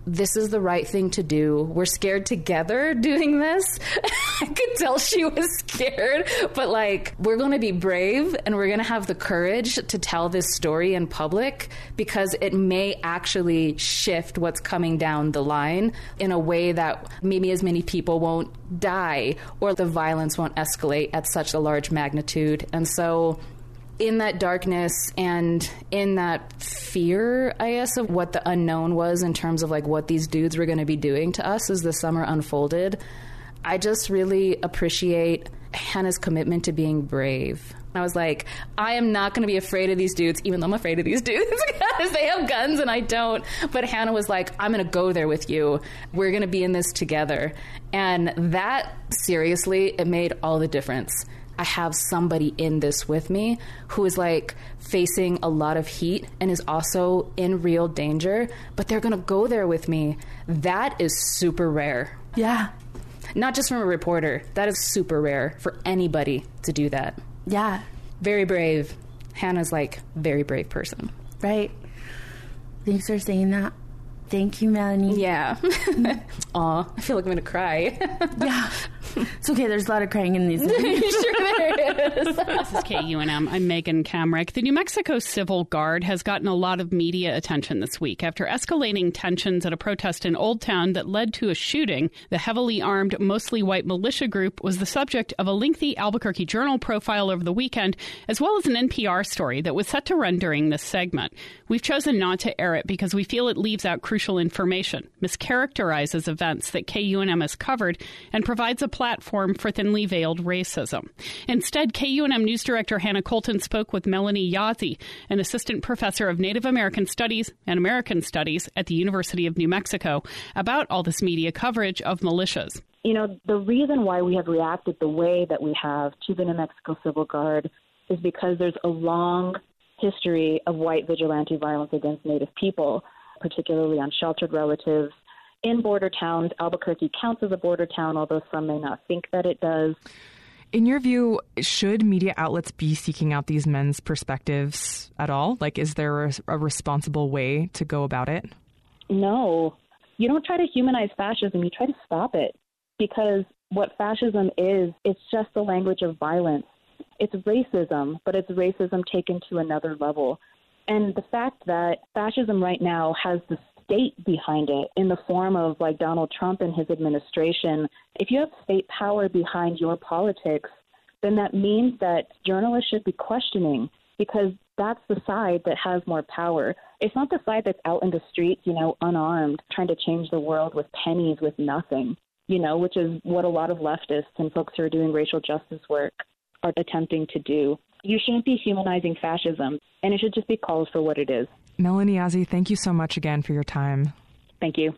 this is the right thing to do. We're scared together doing this. I could tell she was scared, but like, we're going to be brave and we're going to have the courage to tell this story in public because it may actually shift what's coming down the line in a way that maybe as many people won't die or the violence won't escalate at such a large magnitude. And so, in that darkness and in that fear, I guess, of what the unknown was in terms of like what these dudes were going to be doing to us as the summer unfolded, I just really appreciate Hannah's commitment to being brave. I was like, I am not going to be afraid of these dudes, even though I'm afraid of these dudes because they have guns and I don't. But Hannah was like, I'm going to go there with you. We're going to be in this together. And that, seriously, it made all the difference. I have somebody in this with me who is like facing a lot of heat and is also in real danger, but they're going to go there with me. That is super rare. Yeah. Not just from a reporter, that is super rare for anybody to do that. Yeah. Very brave. Hannah's like very brave person. Right. Thanks for saying that. Thank you, Melanie. Yeah. Aw, I feel like I'm to cry. yeah. It's okay. There's a lot of crying in these. sure there is. this is KUNM. I'm Megan Kamerick. The New Mexico Civil Guard has gotten a lot of media attention this week after escalating tensions at a protest in Old Town that led to a shooting. The heavily armed, mostly white militia group was the subject of a lengthy Albuquerque Journal profile over the weekend, as well as an NPR story that was set to run during this segment. We've chosen not to air it because we feel it leaves out crucial information, mischaracterizes events that KUNM has covered, and provides a platform for thinly veiled racism. Instead, KUNM News Director Hannah Colton spoke with Melanie Yazzie, an assistant professor of Native American Studies and American Studies at the University of New Mexico, about all this media coverage of militias. You know, the reason why we have reacted the way that we have to the New Mexico Civil Guard is because there's a long history of white vigilante violence against Native people, particularly on sheltered relatives in border towns. Albuquerque counts as a border town, although some may not think that it does. In your view, should media outlets be seeking out these men's perspectives at all? Like, is there a, a responsible way to go about it? No. You don't try to humanize fascism, you try to stop it. Because what fascism is, it's just the language of violence. It's racism, but it's racism taken to another level. And the fact that fascism right now has the state behind it in the form of like Donald Trump and his administration, if you have state power behind your politics, then that means that journalists should be questioning because that's the side that has more power. It's not the side that's out in the streets, you know, unarmed, trying to change the world with pennies with nothing, you know, which is what a lot of leftists and folks who are doing racial justice work are attempting to do. You shouldn't be humanizing fascism, and it should just be called for what it is. Melanie Yazzie, thank you so much again for your time. Thank you.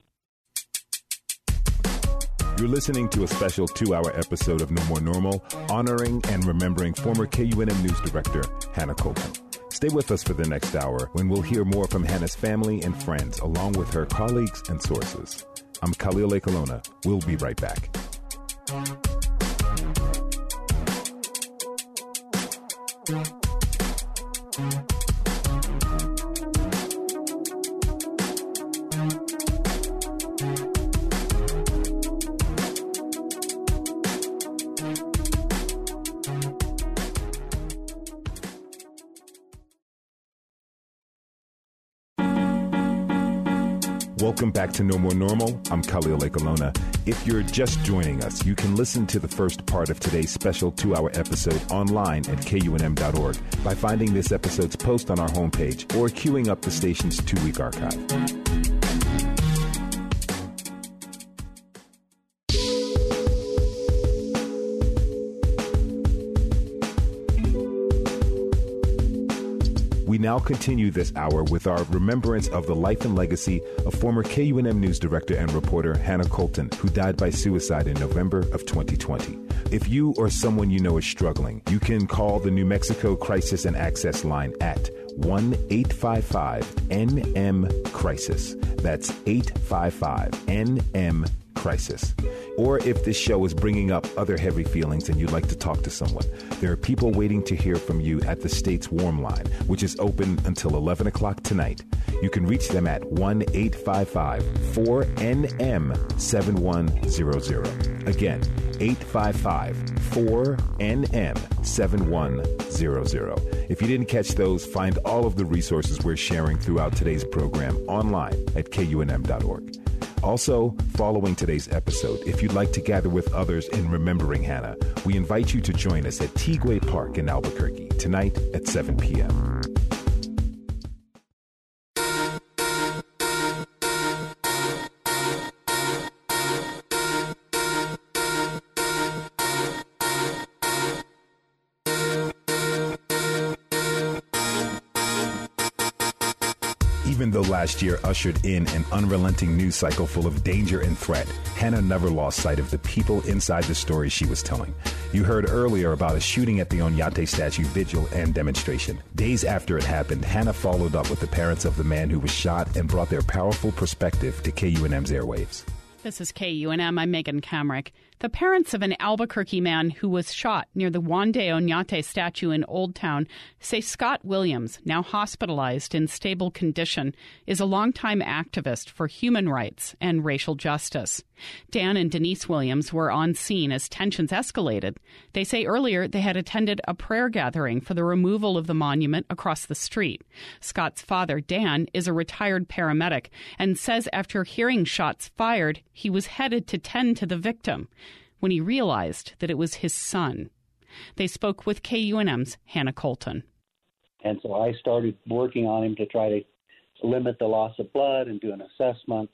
You're listening to a special two hour episode of No More Normal, honoring and remembering former KUNM News Director Hannah Colton. Stay with us for the next hour when we'll hear more from Hannah's family and friends, along with her colleagues and sources. I'm Khalil Ekulona. We'll be right back. Welcome back to No More Normal. I'm Khalil Ekulona. If you're just joining us, you can listen to the first part of today's special two hour episode online at kunm.org by finding this episode's post on our homepage or queuing up the station's two week archive. Now continue this hour with our remembrance of the life and legacy of former KUNM News Director and reporter Hannah Colton, who died by suicide in November of 2020. If you or someone you know is struggling, you can call the New Mexico Crisis and Access Line at 1 855 NM Crisis. That's 855 NM Crisis. Or if this show is bringing up other heavy feelings and you'd like to talk to someone, there are people waiting to hear from you at the state's Warm Line, which is open until 11 o'clock tonight. You can reach them at 1 855 4NM 7100. Again, 855 4NM 7100. If you didn't catch those, find all of the resources we're sharing throughout today's program online at kunm.org. Also, following today's episode, if you'd like to gather with others in remembering Hannah, we invite you to join us at Tiguex Park in Albuquerque tonight at 7 p.m. last year ushered in an unrelenting news cycle full of danger and threat, Hannah never lost sight of the people inside the stories she was telling. You heard earlier about a shooting at the Oñate statue vigil and demonstration. Days after it happened, Hannah followed up with the parents of the man who was shot and brought their powerful perspective to KUNM's airwaves. This is KUNM. I'm Megan Kamerick. The parents of an Albuquerque man who was shot near the Juan de Oñate statue in Old Town say Scott Williams, now hospitalized in stable condition, is a longtime activist for human rights and racial justice. Dan and Denise Williams were on scene as tensions escalated. They say earlier they had attended a prayer gathering for the removal of the monument across the street. Scott's father, Dan, is a retired paramedic and says after hearing shots fired, he was headed to tend to the victim when he realized that it was his son. They spoke with KUNM's Hannah Colton. And so I started working on him to try to limit the loss of blood and do an assessment.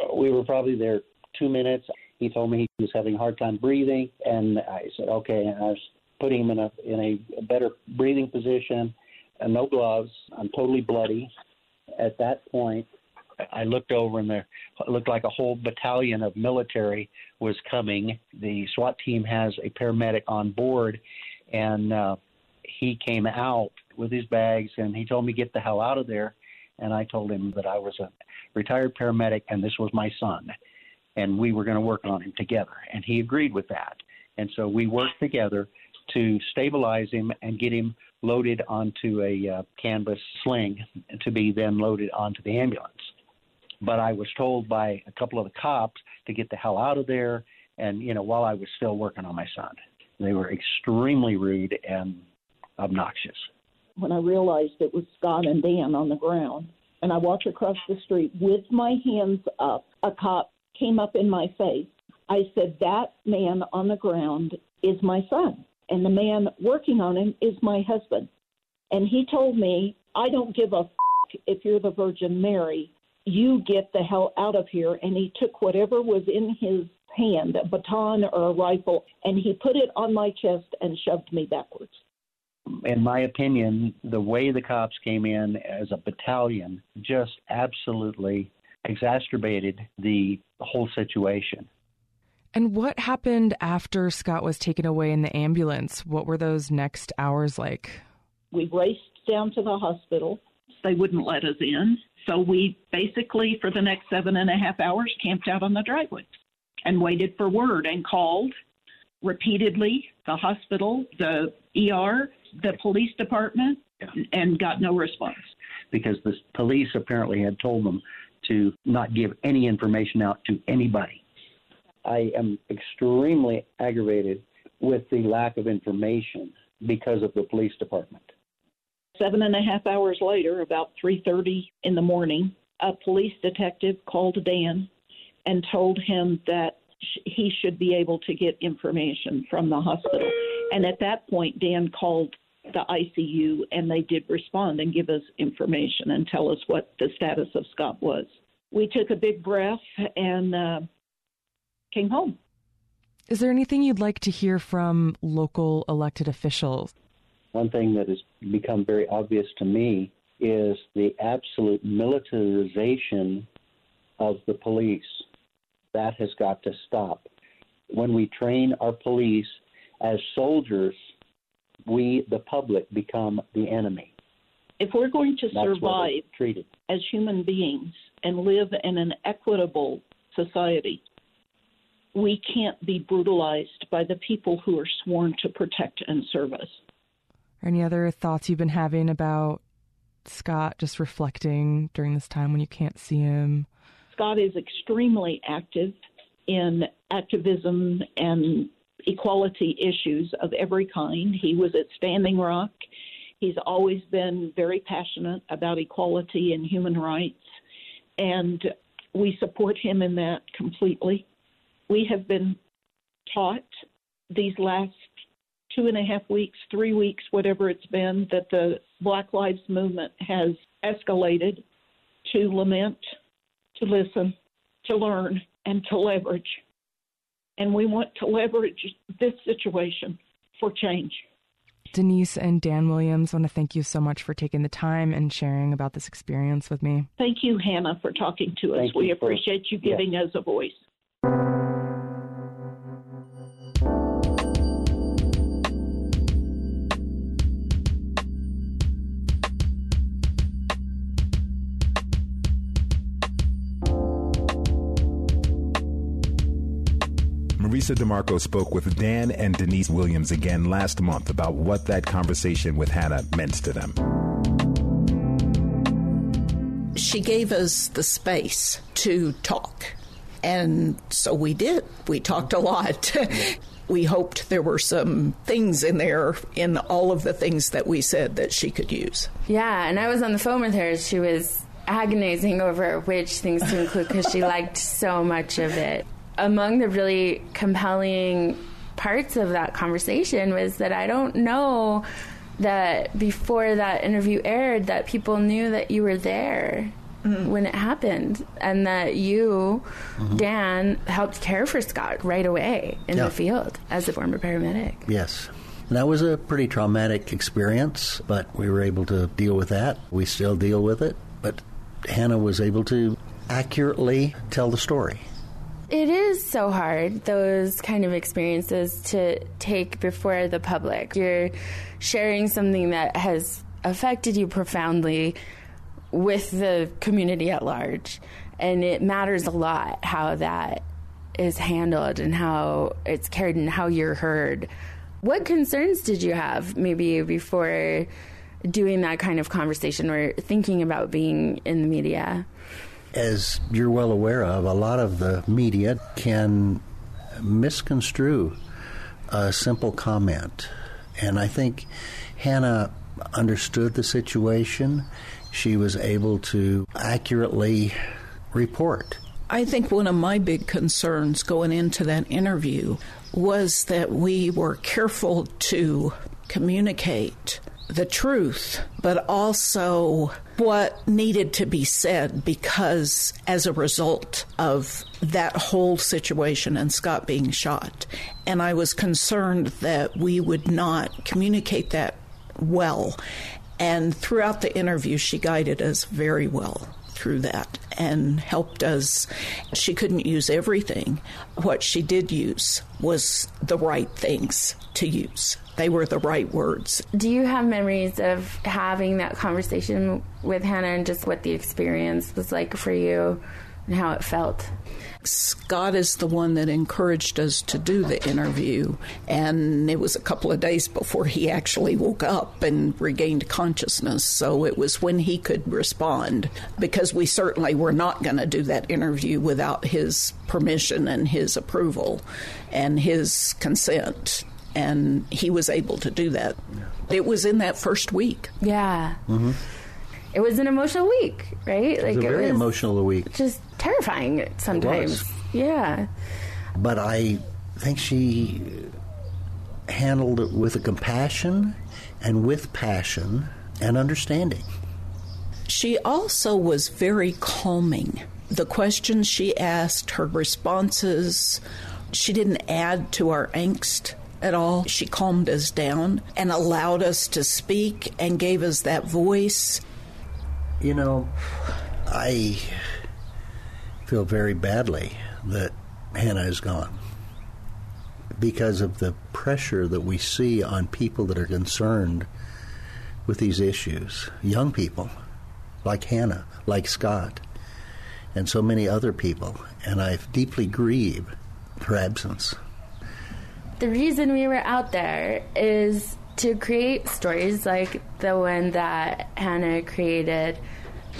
Uh, we were probably there two minutes. He told me he was having a hard time breathing, and I said, okay. And I was putting him in a in a better breathing position, and no gloves. I'm totally bloody. At that point, I looked over and there looked like a whole battalion of military was coming. The SWAT team has a paramedic on board, and uh, he came out with his bags and he told me get the hell out of there. And I told him that I was a retired paramedic and this was my son, and we were going to work on him together. And he agreed with that. And so we worked together to stabilize him and get him loaded onto a uh, canvas sling to be then loaded onto the ambulance but I was told by a couple of the cops to get the hell out of there. And, you know, while I was still working on my son, they were extremely rude and obnoxious. When I realized it was Scott and Dan on the ground, and I walked across the street with my hands up, a cop came up in my face. I said, That man on the ground is my son, and the man working on him is my husband. And he told me, I don't give a f- if you're the Virgin Mary you get the hell out of here. And he took whatever was in his hand, a baton or a rifle, and he put it on my chest and shoved me backwards. In my opinion, the way the cops came in as a battalion just absolutely exacerbated the whole situation. And what happened after Scott was taken away in the ambulance? What were those next hours like? We raced down to the hospital. They wouldn't let us in. So we basically, for the next seven and a half hours, camped out on the driveway and waited for word and called repeatedly the hospital, the ER, the police department, yeah. and got no response. Because the police apparently had told them to not give any information out to anybody. I am extremely aggravated with the lack of information because of the police department. Seven and a half hours later, about 3:30 in the morning, a police detective called Dan and told him that he should be able to get information from the hospital. And at that point, Dan called the ICU and they did respond and give us information and tell us what the status of Scott was. We took a big breath and uh, came home. Is there anything you'd like to hear from local elected officials? One thing that has become very obvious to me is the absolute militarization of the police. That has got to stop. When we train our police as soldiers, we, the public, become the enemy. If we're going to That's survive treated. as human beings and live in an equitable society, we can't be brutalized by the people who are sworn to protect and serve us. Any other thoughts you've been having about Scott just reflecting during this time when you can't see him? Scott is extremely active in activism and equality issues of every kind. He was at Standing Rock. He's always been very passionate about equality and human rights, and we support him in that completely. We have been taught these last two and a half weeks, three weeks, whatever it's been, that the Black Lives Movement has escalated to lament, to listen, to learn, and to leverage. And we want to leverage this situation for change. Denise and Dan Williams, I want to thank you so much for taking the time and sharing about this experience with me. Thank you, Hannah, for talking to us. Thank we you for- appreciate you giving us a voice. Marisa Demarco spoke with Dan and Denise Williams again last month about what that conversation with Hannah meant to them. she gave us the space to talk. And so we did. We talked a lot. we hoped there were some things in there, in all of the things that we said, that she could use. Yeah, and I was on the phone with her. She was agonizing over which things to include because she liked so much of it. Among the really compelling parts of that conversation was that I don't know that before that interview aired that people knew that you were there mm-hmm. when it happened and that you mm-hmm. Dan helped care for Scott right away in Yeah. the field as a former paramedic. Yes. And that was a pretty traumatic experience, but we were able to deal with that. We still deal with it, but Hannah was able to accurately tell the story. It is so hard, those kind of experiences to take before the public. You're sharing something that has affected you profoundly with the community at large. And it matters a lot how that is handled and how it's carried and how you're heard. What concerns did you have maybe before doing that kind of conversation or thinking about being in the media? As you're well aware of, a lot of the media can misconstrue a simple comment. And I think Hannah understood the situation. She was able to accurately report. I think one of my big concerns going into that interview was that we were careful to communicate the truth, but also what needed to be said because as a result of that whole situation and Scott being shot. And I was concerned that we would not communicate that well. And throughout the interview, she guided us very well through that and helped us. She couldn't use everything. What she did use was the right things to use. They were the right words. Do you have memories of having that conversation with Hannah and just what the experience was like for you and how it felt? Scott is the one that encouraged us to do the interview, and it was a couple of days before he actually woke up and regained consciousness. So it was when he could respond, because we certainly were not going to do that interview without his permission and his approval and his consent. And he was able to do that. It was in that first week. Yeah. Mm-hmm. It was an emotional week, right? It was a very emotional week. Just terrifying sometimes. was. Yeah. But I think she handled it with a compassion and with passion and understanding. She also was very calming. The questions she asked, her responses, she didn't add to our angst at all. She calmed us down and allowed us to speak and gave us that voice. You know, I feel very badly that Hannah is gone because of the pressure that we see on people that are concerned with these issues. Young people, like Hannah, like Scott, and so many other people. And I deeply grieve her absence. The reason we were out there is to create stories like the one that Hannah created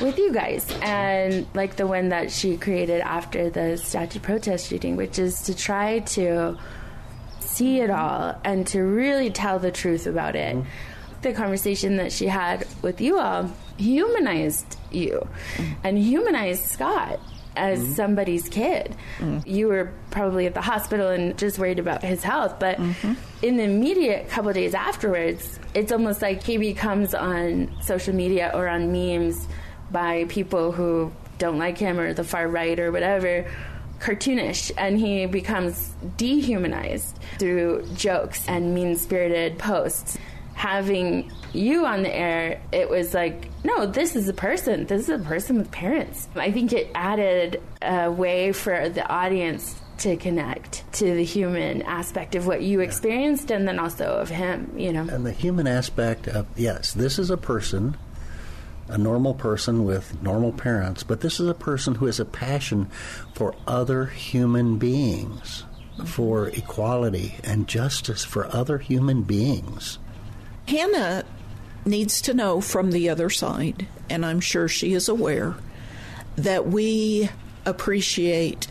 with you guys and like the one that she created after the statue protest shooting, which is to try to see it all and to really tell the truth about it. Mm-hmm. The conversation that she had with you all humanized you and humanized Scott as mm-hmm. somebody's kid. Mm-hmm. You were probably at the hospital and just worried about his health, but mm-hmm. in the immediate couple days afterwards, it's almost like he becomes on social media or on memes by people who don't like him or the far right or whatever cartoonish and he becomes dehumanized through jokes and mean spirited posts. Having you on the air, it was like, no, this is a person. This is a person with parents. I think it added a way for the audience to connect to the human aspect of what you experienced and then also of him, you know. And the human aspect of, yes, this is a person a normal person with normal parents, but this is a person who has a passion for other human beings, for equality and justice for other human beings. Hannah needs to know from the other side, and I'm sure she is aware, that we appreciate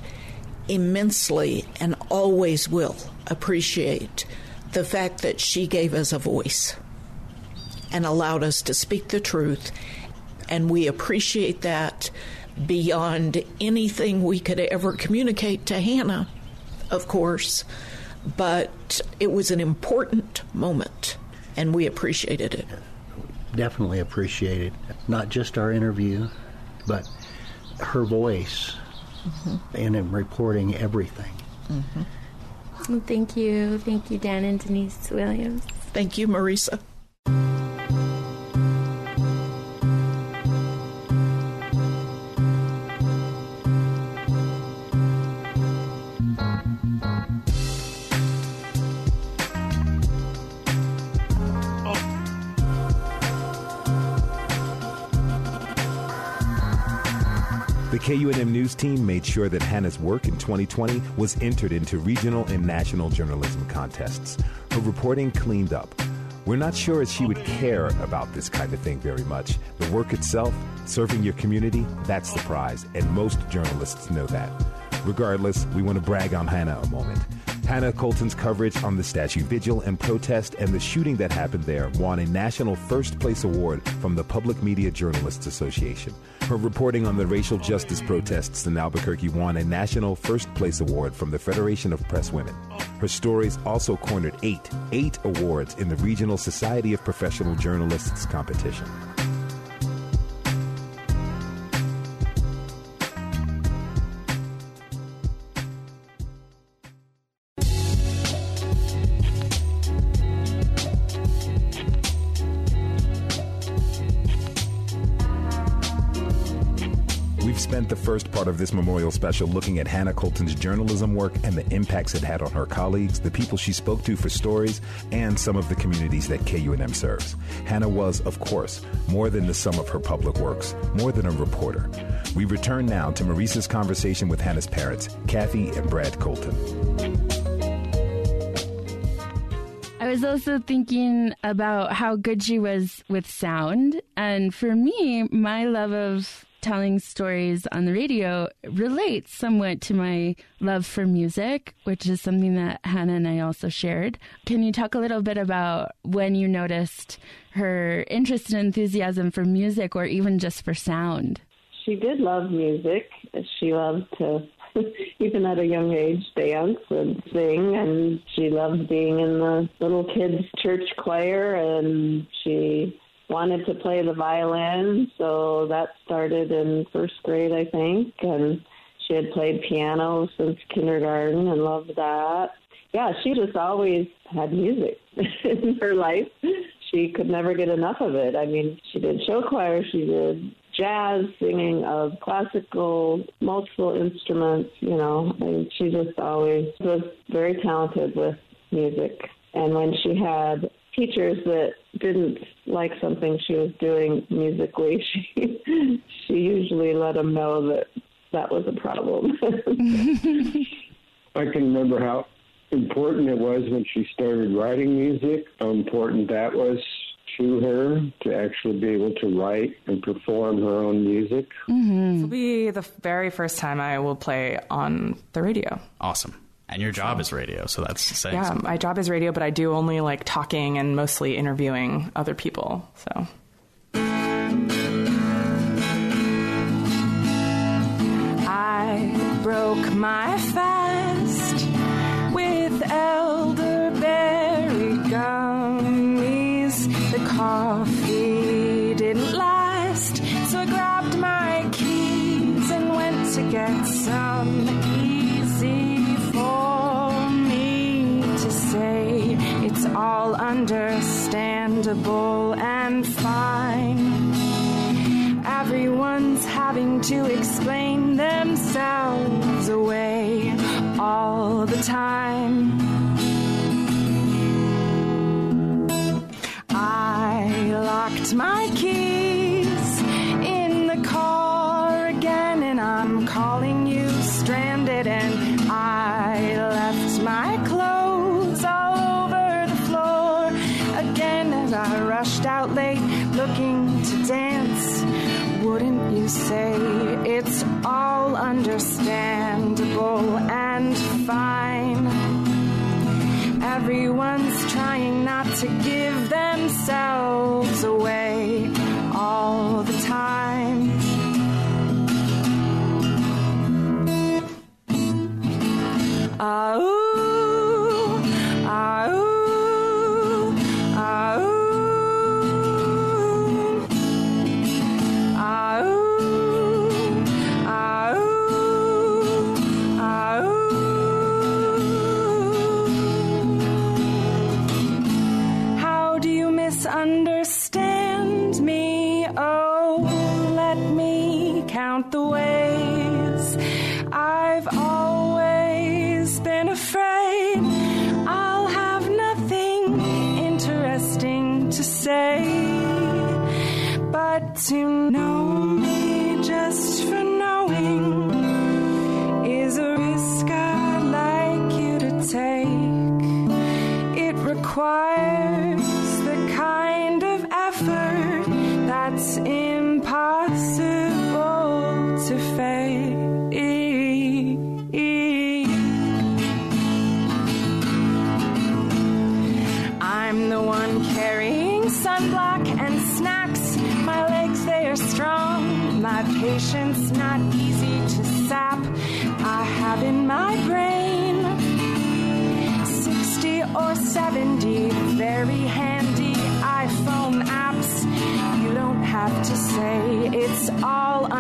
immensely and always will appreciate the fact that she gave us a voice and allowed us to speak the truth and we appreciate that beyond anything we could ever communicate to Hannah, of course. But it was an important moment, and we appreciated it. Definitely appreciated not just our interview, but her voice mm-hmm. in reporting everything. Mm-hmm. thank you. Thank you, Dan and Denise Williams. Thank you, Marisa. KUNM News team made sure that Hannah's work in 2020 was entered into regional and national journalism contests. Her reporting cleaned up. We're not sure if she would care about this kind of thing very much. The work itself, serving your community, that's the prize, and most journalists know that. Regardless, we want to brag on Hannah a moment. Hannah Colton's coverage on the statue vigil and protest and the shooting that happened there won a national first place award from the Public Media Journalists Association. Her reporting on the racial justice protests in Albuquerque won a national first place award from the Federation of Press Women. Her stories also cornered eight, eight awards in the Regional Society of Professional Journalists competition. First part of this memorial special looking at Hannah Colton's journalism work and the impacts it had on her colleagues, the people she spoke to for stories, and some of the communities that KUNM serves. Hannah was, of course, more than the sum of her public works, more than a reporter. We return now to Marisa's conversation with Hannah's parents, Kathy and Brad Colton. I was also thinking about how good she was with sound. And for me, my love of telling stories on the radio relates somewhat to my love for music, which is something that Hannah and I also shared. Can you talk a little bit about when you noticed her interest and enthusiasm for music or even just for sound? She did love music. She loved to, even at a young age, dance and sing, and she loved being in the little kids' church choir, and she wanted to play the violin, so that started in first grade, I think, and she had played piano since kindergarten and loved that. yeah, she just always had music in her life. She could never get enough of it. I mean, she did show choir, she did jazz, singing of classical, multiple instruments, you know, and she just always was very talented with music. And when she had teachers that didn't like something she was doing musically, she she usually let him know that that was a problem. I can remember how important it was when she started writing music, how important that was to her to actually be able to write and perform her own music. Mm-hmm. This will be the very first time I will play on the radio. Awesome. And your job is radio, so that's saying yeah, something. my job is radio, but I do only like talking and mostly interviewing other people. So. I broke my fast with elderberry gummies. The coffee didn't last, so I grabbed my keys and went to get some all understandable and fine. Everyone's having to explain themselves away all the time. I locked my keys in the car again, and I'm calling you stranded. And I left my rushed out late looking to dance. Wouldn't you say it's all understandable and fine? Everyone's trying not to give themselves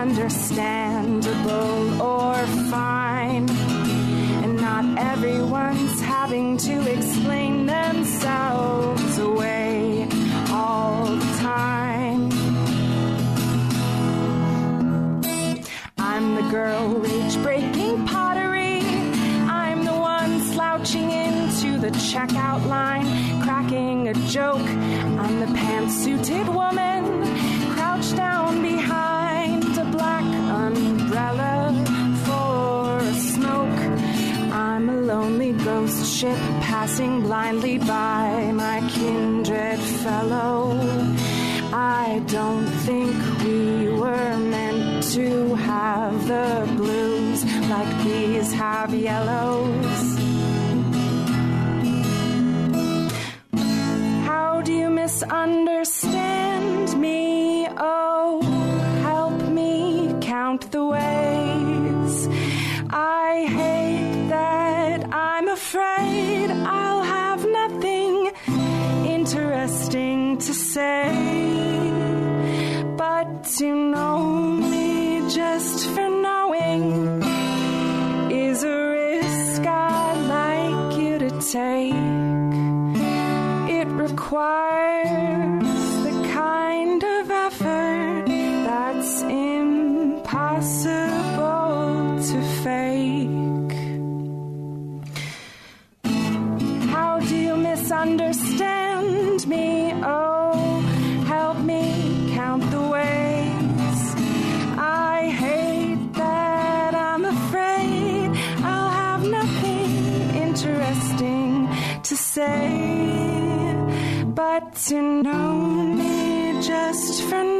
understandable ship passing blindly by my kindred fellow. I don't think we were meant to have the blues like these have yellows. How do you misunderstand me? Oh, help me count the ways. say, but to know me just for knowing is a risk I'd like you to take. It requires the kind of effort that's impossible to fake. How do you misunderstand? But to know me just for knowing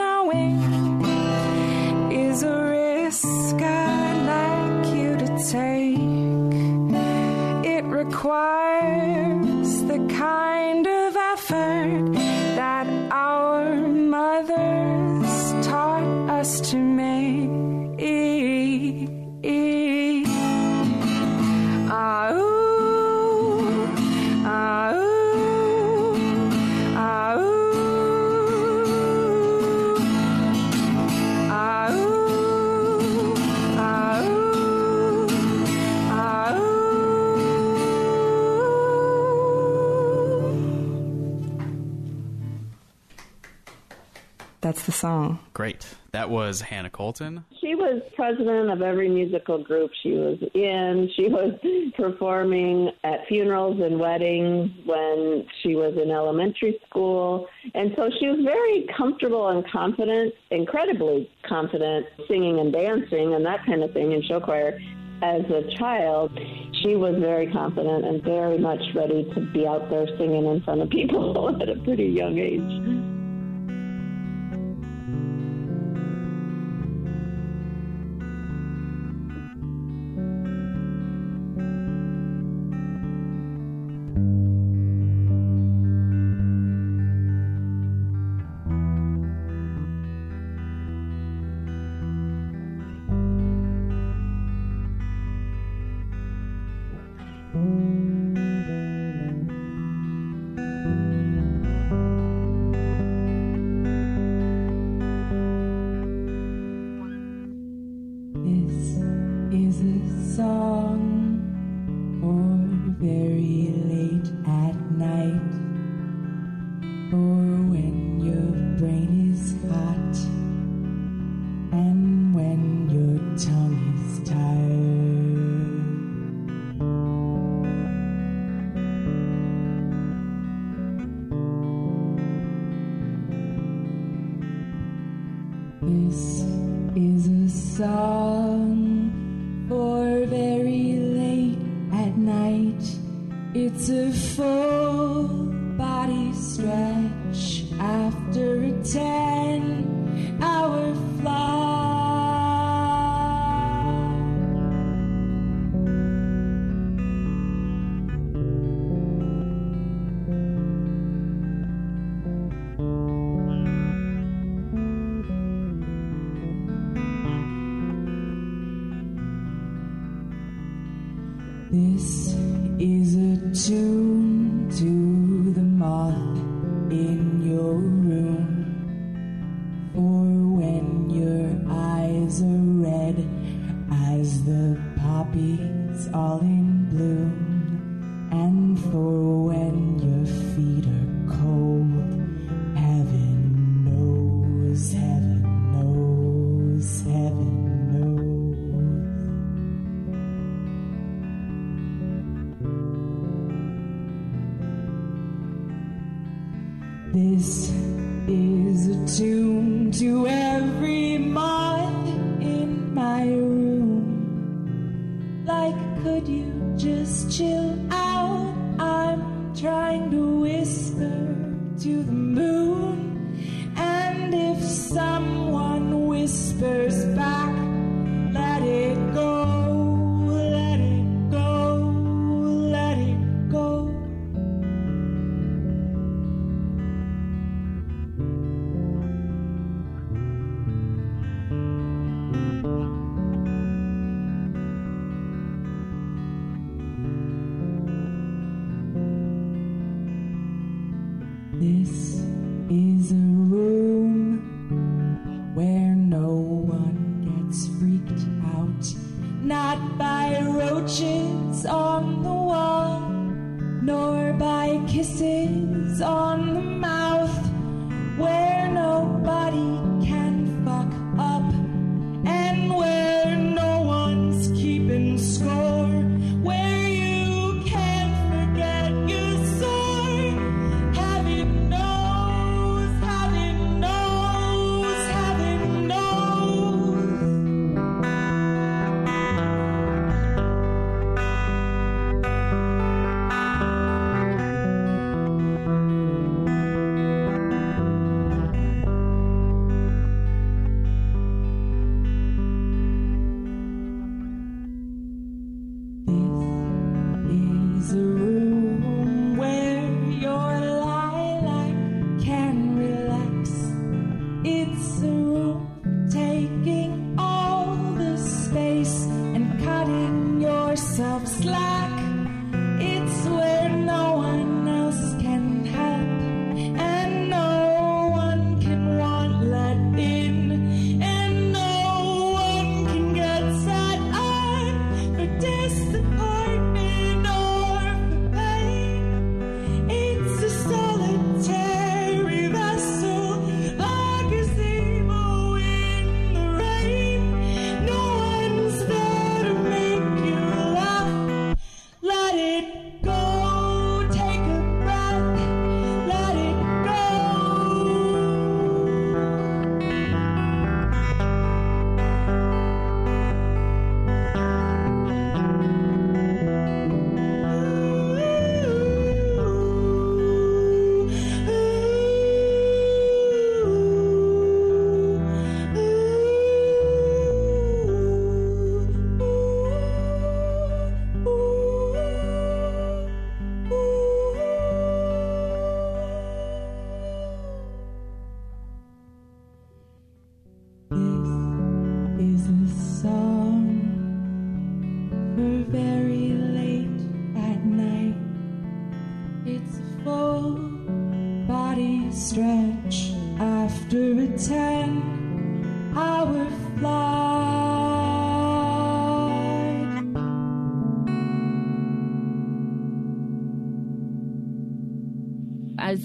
Great. That was Hannah Colton. She was president of every musical group she was in. She was performing at funerals and weddings when she was in elementary school. And so she was very comfortable and confident, incredibly confident, singing and dancing and that kind of thing in show choir. As a child, she was very confident and very much ready to be out there singing in front of people at a pretty young age.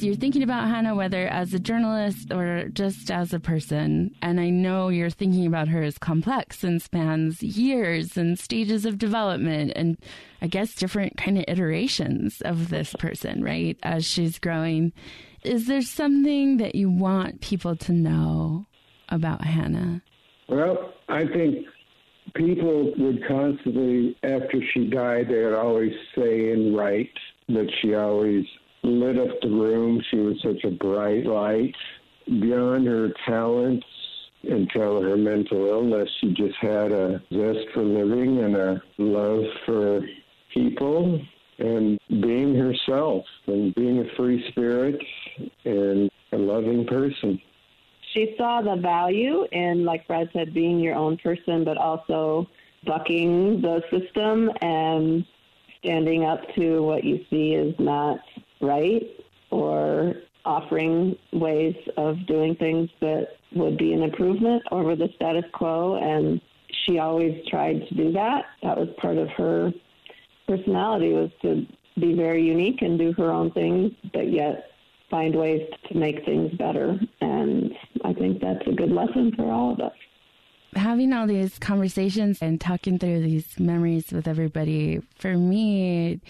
You're thinking about Hannah, whether as a journalist or just as a person, and I know you're thinking about her as complex and spans years and stages of development and I guess different kind of iterations of this person, right? As she's growing. Is there something that you want people to know about Hannah? Well, I think people would constantly, after she died, they would always say and write that she always lit up the room. She was such a bright light. Beyond her talents until her mental illness, she just had a zest for living and a love for people and being herself and being a free spirit and a loving person. She saw the value in, like Brad said, being your own person, but also bucking the system and standing up to what you see is not right or offering ways of doing things that would be an improvement over the status quo. And she always tried to do that. That was part of her personality was to be very unique and do her own thing, but yet find ways to make things better. And I think that's a good lesson for all of us having all these conversations and talking through these memories with everybody, for me,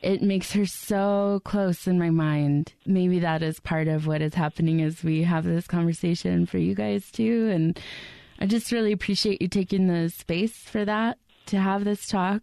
it makes her so close in my mind. Maybe that is part of what is happening as we have this conversation for you guys too. And I just really appreciate you taking the space for that to have this talk.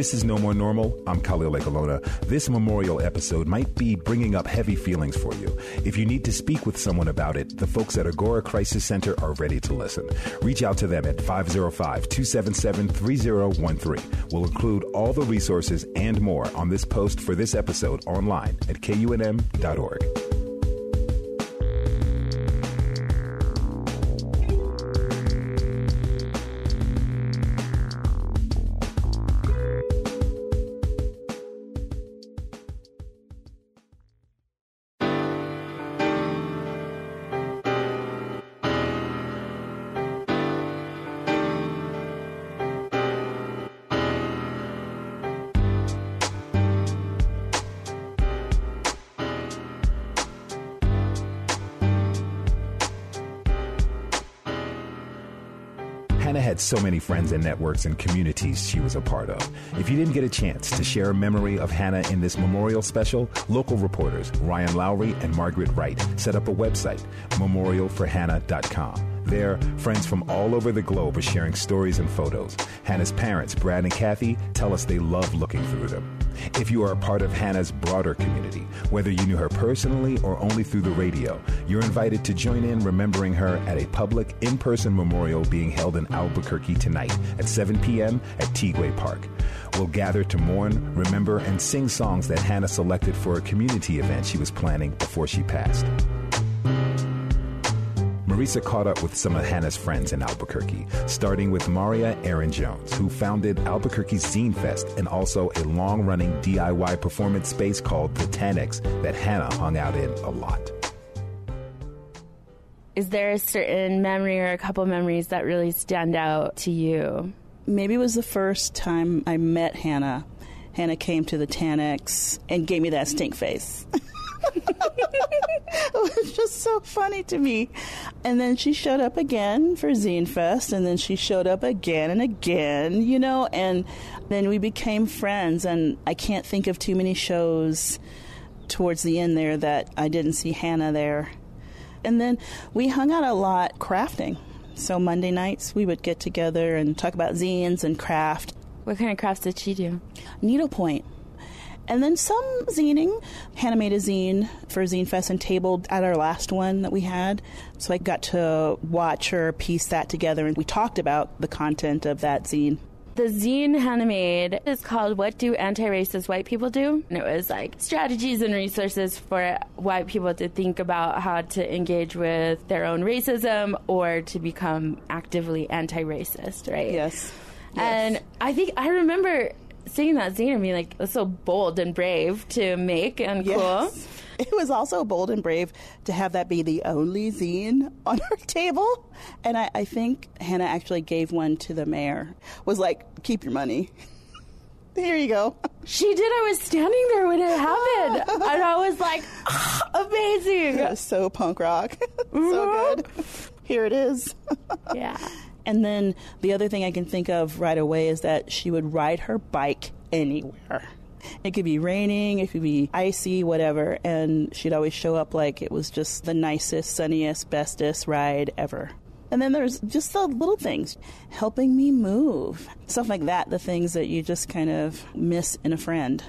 This is No More Normal. I'm Khalil Ekulona. This memorial episode might be bringing up heavy feelings for you. If you need to speak with someone about it, the folks at Agora Crisis Center are ready to listen. Reach out to them at 505 277 3013. We'll include all the resources and more on this post for this episode online at kunm.org. so many friends and networks and communities she was a part of. If you didn't get a chance to share a memory of Hannah in this memorial special, local reporters Ryan Lowry and Margaret Wright set up a website, memorialforhannah.com. There, friends from all over the globe are sharing stories and photos. Hannah's parents, Brad and Kathy, tell us they love looking through them. If you are a part of Hannah's broader community, whether you knew her personally or only through the radio, you're invited to join in remembering her at a public in person memorial being held in Albuquerque tonight at 7 p.m. at Tiguex Park. We'll gather to mourn, remember, and sing songs that Hannah selected for a community event she was planning before she passed. Marisa caught up with some of Hannah's friends in Albuquerque, starting with Marya Errin Jones, who founded Albuquerque's Zine Fest and also a long running DIY performance space called the Tannex that Hannah hung out in a lot. Is there a certain memory or a couple memories that really stand out to you? Maybe it was the first time I met Hannah. Hannah came to the Tannex and gave me that stink face. it was just so funny to me. And then she showed up again for Zine Fest, and then she showed up again and again, you know, and then we became friends. And I can't think of too many shows towards the end there that I didn't see Hannah there. And then we hung out a lot crafting. So Monday nights we would get together and talk about zines and craft. What kind of crafts did she do? Needlepoint And then some zining. Hannah made a zine for Zine Fest and tabled at our last one that we had. So I got to watch her piece that together and we talked about the content of that zine. The zine Hannah made is called What Do Anti Racist White People Do? And it was like strategies and resources for white people to think about how to engage with their own racism or to become actively anti racist, right? Yes. And I think I remember seeing that zine and being like, that's so bold and brave to make and cool. It was also bold and brave to have that be the only zine on our table. And I, I think Hannah actually gave one to the mayor. Was like, keep your money. Here you go. She did. I was standing there when it happened. and I was like, "Ah, amazing. That was so punk rock. so good. Here it is. yeah. And then the other thing I can think of right away is that she would ride her bike anywhere. It could be raining, it could be icy, whatever, and she'd always show up like it was just the nicest, sunniest, bestest ride ever. And then there's just the little things, helping me move, stuff like that, the things that you just kind of miss in a friend.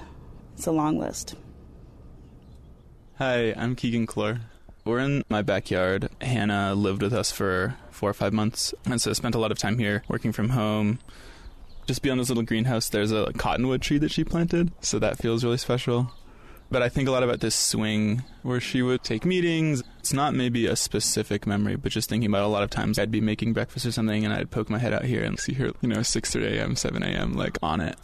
It's a long list. Hi, I'm Keegan Kloer. We're in my backyard. Hannah lived with us for four or five months, and so I spent a lot of time here working from home. Just beyond this little greenhouse, there's a cottonwood tree that she planted, so that feels really special. But I think a lot about this swing where she would take meetings. It's not maybe a specific memory, but just thinking about a lot of times I'd be making breakfast or something and I'd poke my head out here and see her, you know, 6 a.m., 7 a.m., like on it.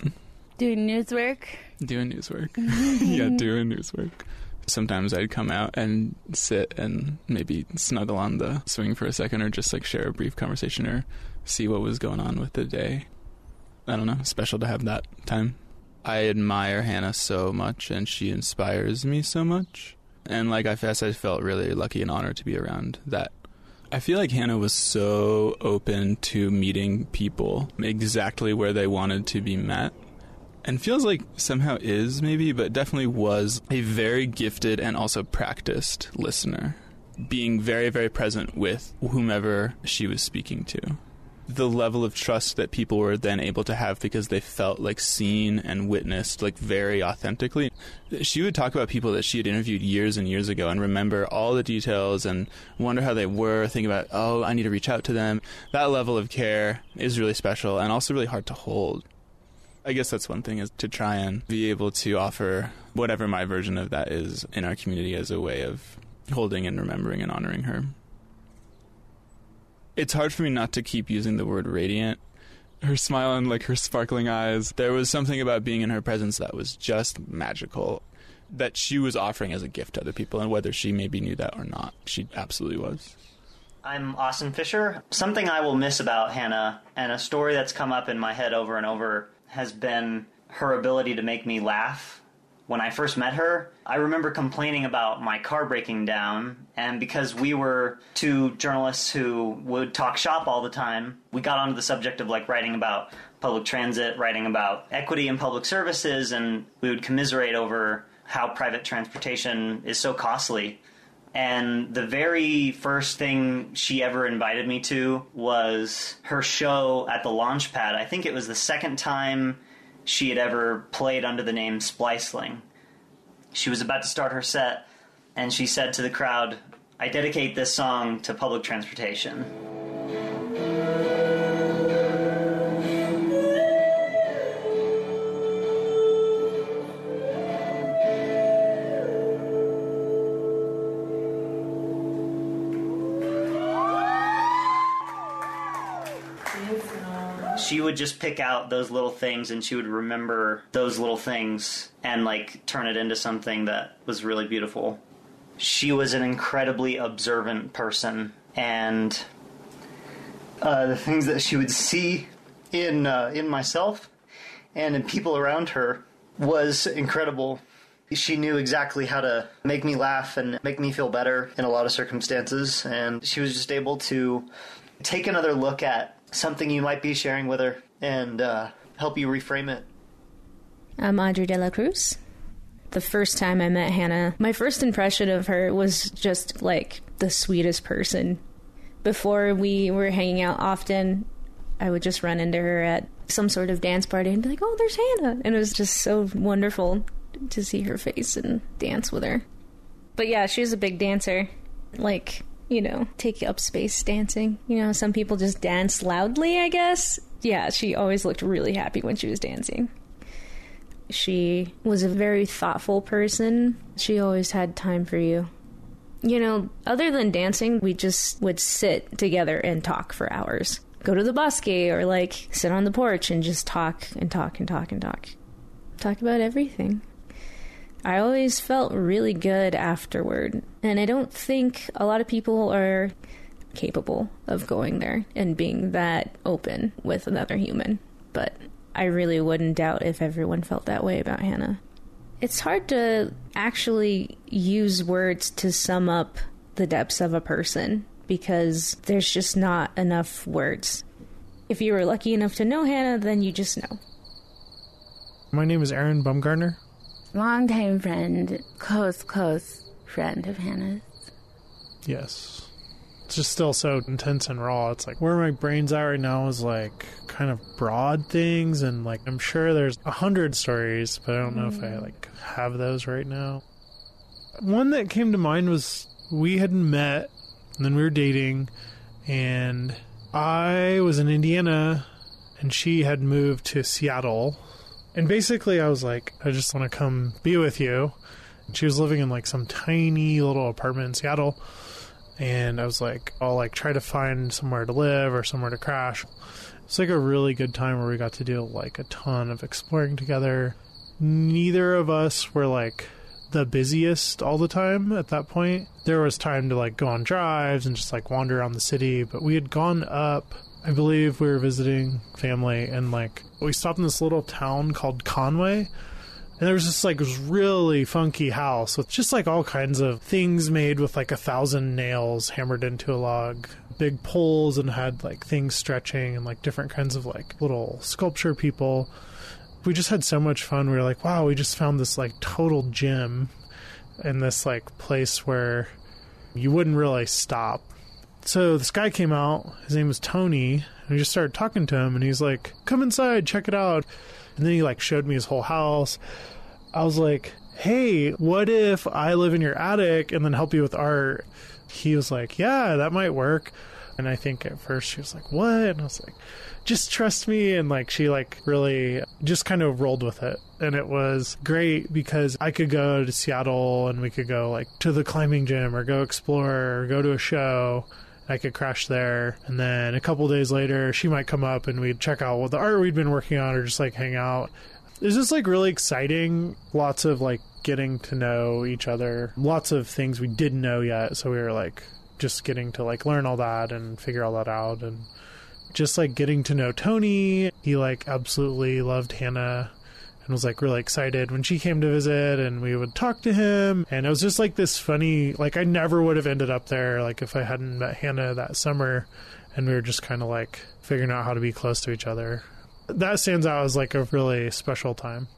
Doing news work. Doing news work. yeah, doing news work. Sometimes I'd come out and sit and maybe snuggle on the swing for a second or just like share a brief conversation or see what was going on with the day. I don't know, special to have that time. I admire Hannah so much and she inspires me so much. And like I guess I felt really lucky and honored to be around that. I feel like Hannah was so open to meeting people exactly where they wanted to be met and feels like somehow is maybe, but definitely was a very gifted and also practiced listener, being very, very present with whomever she was speaking to. The level of trust that people were then able to have because they felt like seen and witnessed like very authentically. She would talk about people that she had interviewed years and years ago and remember all the details and wonder how they were, think about, oh, I need to reach out to them. That level of care is really special and also really hard to hold. I guess that's one thing is to try and be able to offer whatever my version of that is in our community as a way of holding and remembering and honoring her. It's hard for me not to keep using the word radiant. Her smile and like her sparkling eyes, there was something about being in her presence that was just magical that she was offering as a gift to other people and whether she maybe knew that or not, she absolutely was. I'm Austin Fisher. Something I will miss about Hannah, and a story that's come up in my head over and over, has been her ability to make me laugh. When I first met her, I remember complaining about my car breaking down, and because we were two journalists who would talk shop all the time, we got onto the subject of like writing about public transit, writing about equity in public services, and we would commiserate over how private transportation is so costly. And the very first thing she ever invited me to was her show at the Launchpad. I think it was the second time she had ever played under the name Spliceling. She was about to start her set, and she said to the crowd, I dedicate this song to public transportation. She would just pick out those little things and she would remember those little things and like turn it into something that was really beautiful. She was an incredibly observant person and uh, the things that she would see in uh, in myself and in people around her was incredible. She knew exactly how to make me laugh and make me feel better in a lot of circumstances and she was just able to take another look at something you might be sharing with her and uh, help you reframe it. I'm Adri De La Cruz. The first time I met Hannah, my first impression of her was just like the sweetest person. Before we were hanging out often, I would just run into her at some sort of dance party and be like, oh, there's Hannah. And it was just so wonderful to see her face and dance with her. But yeah, she was a big dancer. Like, you know, take up space dancing. You know, some people just dance loudly, I guess. Yeah, she always looked really happy when she was dancing. She was a very thoughtful person. She always had time for you. You know, other than dancing, we just would sit together and talk for hours. Go to the bosque or like sit on the porch and just talk and talk and talk and talk. Talk about everything. I always felt really good afterward. And I don't think a lot of people are capable of going there and being that open with another human. But I really wouldn't doubt if everyone felt that way about Hannah. It's hard to actually use words to sum up the depths of a person because there's just not enough words. If you were lucky enough to know Hannah, then you just know. My name is Aaron Bumgarner. Longtime friend, close, close friend of Hannah's. Yes. It's just still so intense and raw. It's like where my brain's at right now is like kind of broad things, and like I'm sure there's a hundred stories, but I don't know if I mm-hmm. like have those right now. One that came to mind was we had met, and then we were dating, and I was in Indiana, and she had moved to Seattle and basically, I was like, I just want to come be with you. And she was living in like some tiny little apartment in Seattle. And I was like, I'll like try to find somewhere to live or somewhere to crash. It's like a really good time where we got to do like a ton of exploring together. Neither of us were like the busiest all the time at that point. There was time to like go on drives and just like wander around the city, but we had gone up I believe we were visiting family and like we stopped in this little town called Conway. And there was this like really funky house with just like all kinds of things made with like a thousand nails hammered into a log, big poles and had like things stretching and like different kinds of like little sculpture people. We just had so much fun. We were like, wow, we just found this like total gym in this like place where you wouldn't really stop so this guy came out. His name was Tony. And we just started talking to him, and he's like, "Come inside, check it out." And then he like showed me his whole house. I was like, "Hey, what if I live in your attic and then help you with art?" He was like, "Yeah, that might work." And I think at first she was like, "What?" And I was like, "Just trust me." And like she like really just kind of rolled with it. And it was great because I could go to Seattle and we could go like to the climbing gym or go explore or go to a show I could crash there. And then a couple days later, she might come up and we'd check out what the art we'd been working on or just like hang out. It was just like really exciting. Lots of like getting to know each other. Lots of things we didn't know yet. So we were like just getting to like learn all that and figure all that out. And just like getting to know Tony. He like absolutely loved Hannah and was like really excited when she came to visit and we would talk to him and it was just like this funny like I never would have ended up there like if I hadn't met Hannah that summer and we were just kind of like figuring out how to be close to each other. That stands out as like a really special time.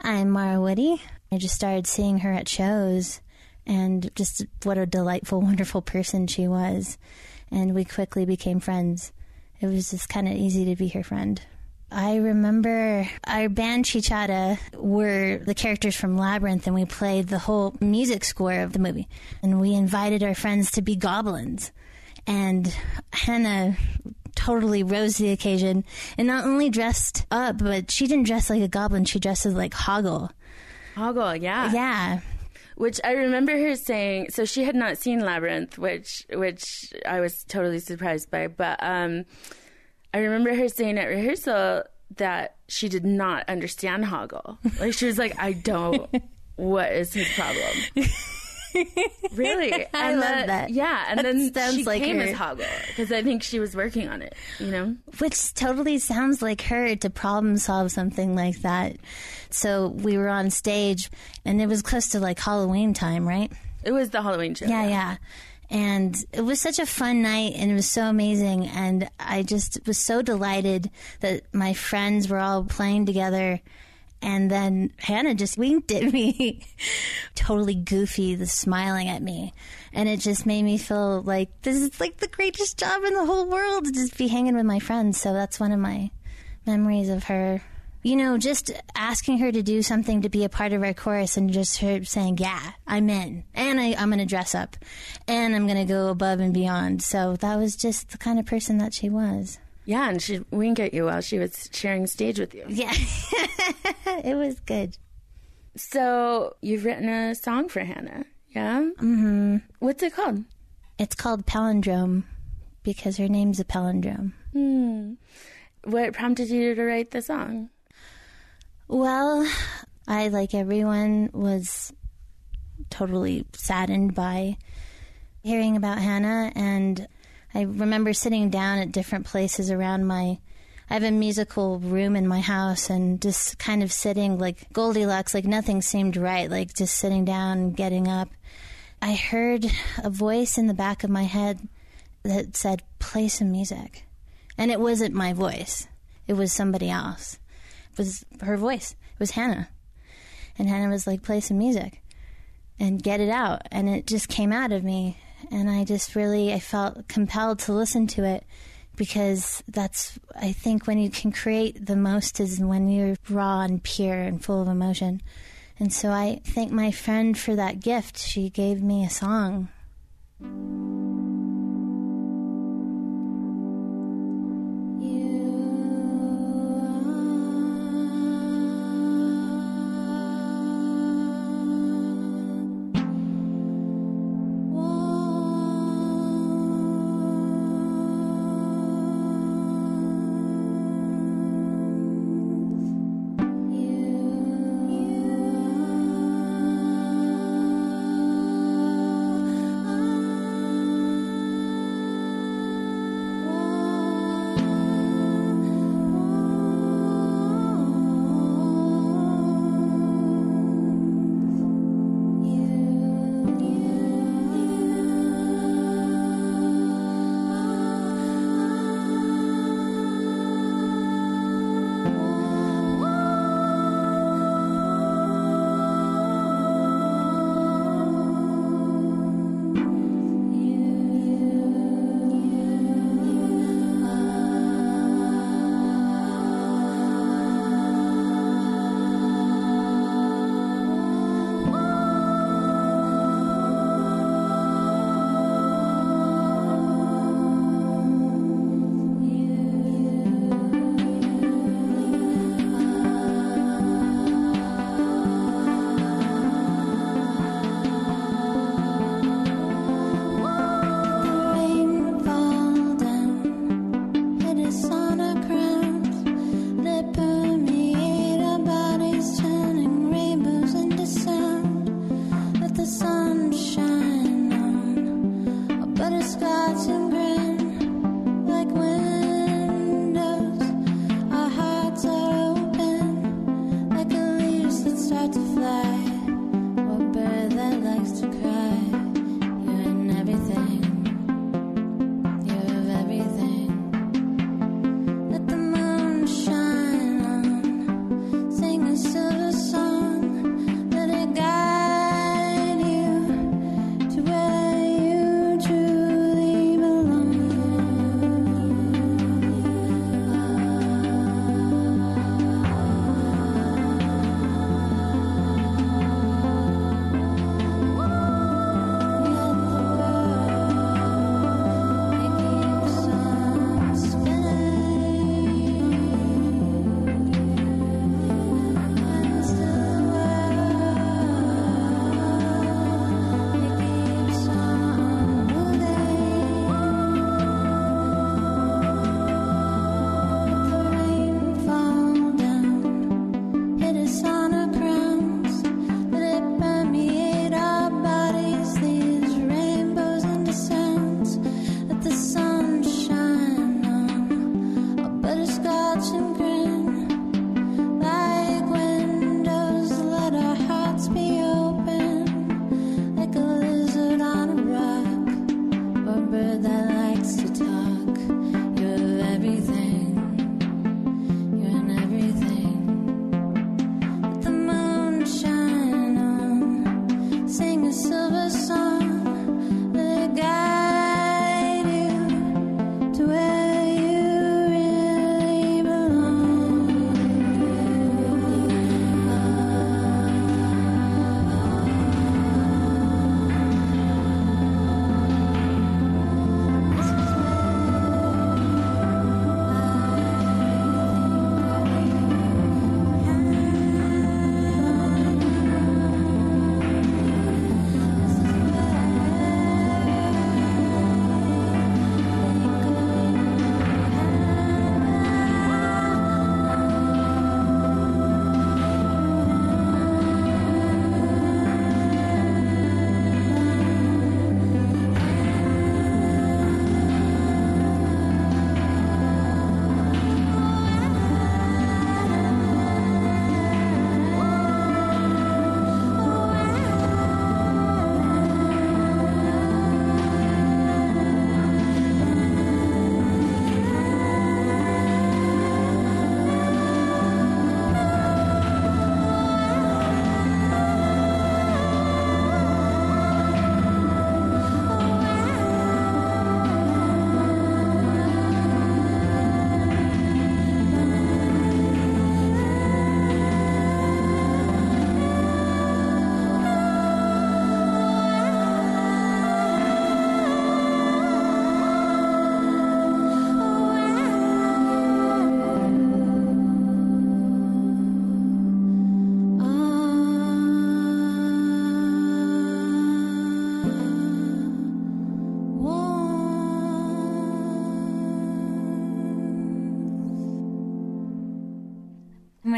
I'm Mara Woody. I just started seeing her at shows and just what a delightful, wonderful person she was. And we quickly became friends. It was just kind of easy to be her friend. I remember our band Chichata were the characters from Labyrinth, and we played the whole music score of the movie. And we invited our friends to be goblins. And Hannah totally rose to the occasion and not only dressed up, but she didn't dress like a goblin, she dressed as like Hoggle. Hoggle, yeah. Yeah. Which I remember her saying. So she had not seen Labyrinth, which which I was totally surprised by. But um, I remember her saying at rehearsal that she did not understand Hoggle. Like she was like, I don't. what is his problem? really? I love then- that. Yeah, and That then sounds she like came her. as Hoggle because I think she was working on it. You know. Which totally sounds like her to problem solve something like that. So we were on stage, and it was close to like Halloween time, right? It was the Halloween show. Yeah, yeah. And it was such a fun night, and it was so amazing. And I just was so delighted that my friends were all playing together. And then Hannah just winked at me, totally goofy, the smiling at me. And it just made me feel like this is like the greatest job in the whole world to just be hanging with my friends. So that's one of my memories of her you know, just asking her to do something to be a part of our chorus and just her saying, yeah, I'm in. And I, I'm going to dress up. And I'm going to go above and beyond. So that was just the kind of person that she was. Yeah, and she'd wink at you while she was sharing stage with you. Yeah. it was good. So you've written a song for Hannah, yeah? Mm-hmm. What's it called? It's called Palindrome because her name's a palindrome. Hmm. What prompted you to write the song? Well, I, like everyone, was totally saddened by hearing about Hannah. And I remember sitting down at different places around my. I have a musical room in my house and just kind of sitting like Goldilocks, like nothing seemed right, like just sitting down getting up. I heard a voice in the back of my head that said, play some music. And it wasn't my voice, it was somebody else. Was her voice. It was Hannah. And Hannah was like, play some music and get it out. And it just came out of me. And I just really, I felt compelled to listen to it because that's, I think, when you can create the most is when you're raw and pure and full of emotion. And so I thank my friend for that gift. She gave me a song.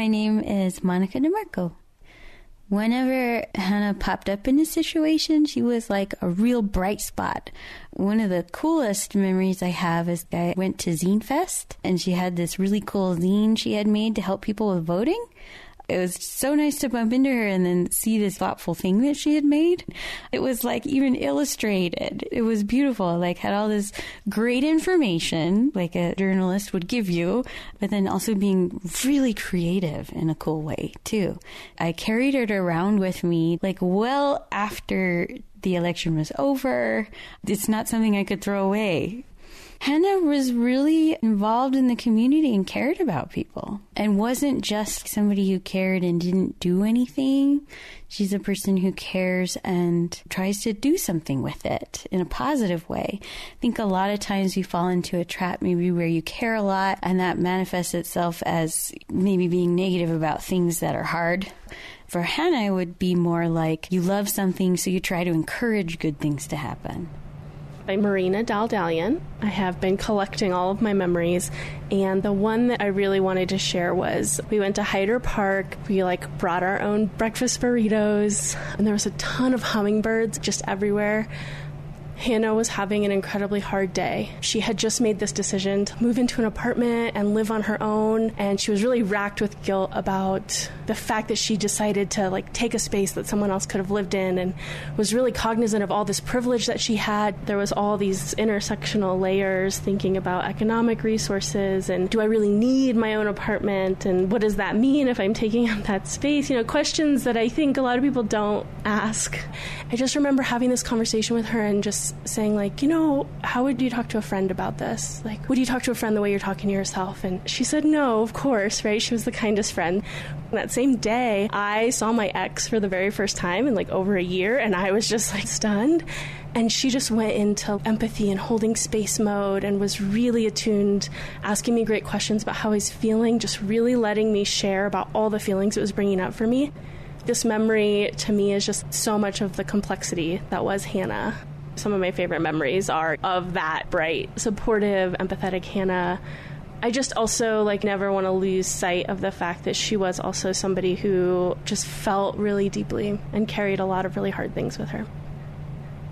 My name is Monica Demarco. Whenever Hannah popped up in a situation, she was like a real bright spot. One of the coolest memories I have is I went to Zine Fest and she had this really cool zine she had made to help people with voting it was so nice to bump into her and then see this thoughtful thing that she had made. It was like even illustrated. It was beautiful. Like had all this great information like a journalist would give you, but then also being really creative in a cool way too. I carried it around with me like well after the election was over. It's not something I could throw away. Hannah was really involved in the community and cared about people and wasn't just somebody who cared and didn't do anything. She's a person who cares and tries to do something with it in a positive way. I think a lot of times we fall into a trap maybe where you care a lot and that manifests itself as maybe being negative about things that are hard. For Hannah, it would be more like you love something, so you try to encourage good things to happen by Marina Daldalian. I have been collecting all of my memories, and the one that I really wanted to share was we went to Hyder Park. We like brought our own breakfast burritos, and there was a ton of hummingbirds just everywhere. Hannah was having an incredibly hard day. She had just made this decision to move into an apartment and live on her own, and she was really racked with guilt about the fact that she decided to like take a space that someone else could have lived in and was really cognizant of all this privilege that she had. There was all these intersectional layers thinking about economic resources and do I really need my own apartment and what does that mean if I'm taking up that space? You know, questions that I think a lot of people don't ask. I just remember having this conversation with her and just saying like, you know, how would you talk to a friend about this? Like, would you talk to a friend the way you're talking to yourself? And she said, no, of course, right? She was the kindest friend. That same day, I saw my ex for the very first time in like over a year, and I was just like stunned. And she just went into empathy and holding space mode and was really attuned, asking me great questions about how he's feeling, just really letting me share about all the feelings it was bringing up for me. This memory to me is just so much of the complexity that was Hannah. Some of my favorite memories are of that bright, supportive, empathetic Hannah. I just also like never want to lose sight of the fact that she was also somebody who just felt really deeply and carried a lot of really hard things with her.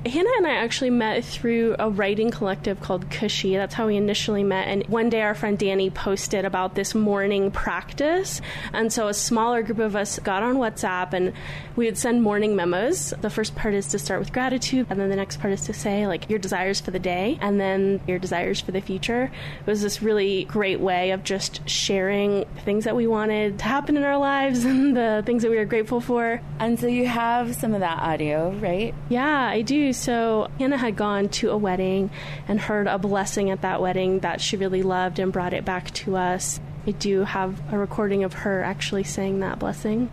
Hannah and I actually met through a writing collective called Cushy. That's how we initially met. And one day our friend Danny posted about this morning practice. And so a smaller group of us got on WhatsApp and we would send morning memos. The first part is to start with gratitude, and then the next part is to say, like, your desires for the day, and then your desires for the future. It was this really great way of just sharing things that we wanted to happen in our lives and the things that we were grateful for. And so you have some of that audio, right? Yeah, I do. So Hannah had gone to a wedding and heard a blessing at that wedding that she really loved and brought it back to us. I do have a recording of her actually saying that blessing.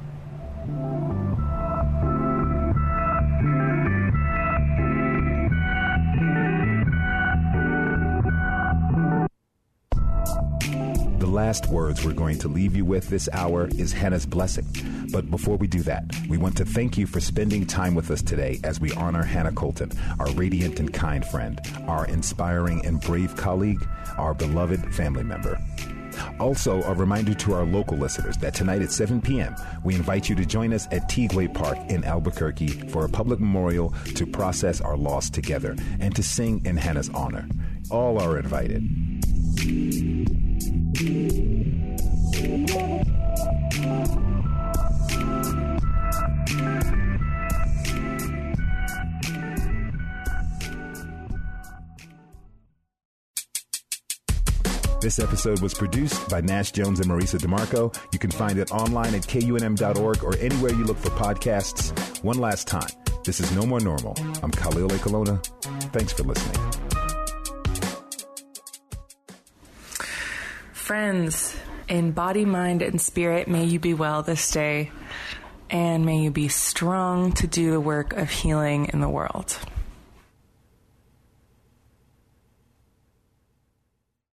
Last words we're going to leave you with this hour is Hannah's blessing. But before we do that, we want to thank you for spending time with us today as we honor Hannah Colton, our radiant and kind friend, our inspiring and brave colleague, our beloved family member. Also, a reminder to our local listeners that tonight at 7 p.m., we invite you to join us at Tiguex Park in Albuquerque for a public memorial to process our loss together and to sing in Hannah's honor. All are invited. This episode was produced by Nash Jones and Marisa Demarco. You can find it online at kunm.org or anywhere you look for podcasts. One last time, this is No More Normal. I'm Khalil Ekulona. Thanks for listening. Friends, in body, mind, and spirit, may you be well this day, and may you be strong to do the work of healing in the world.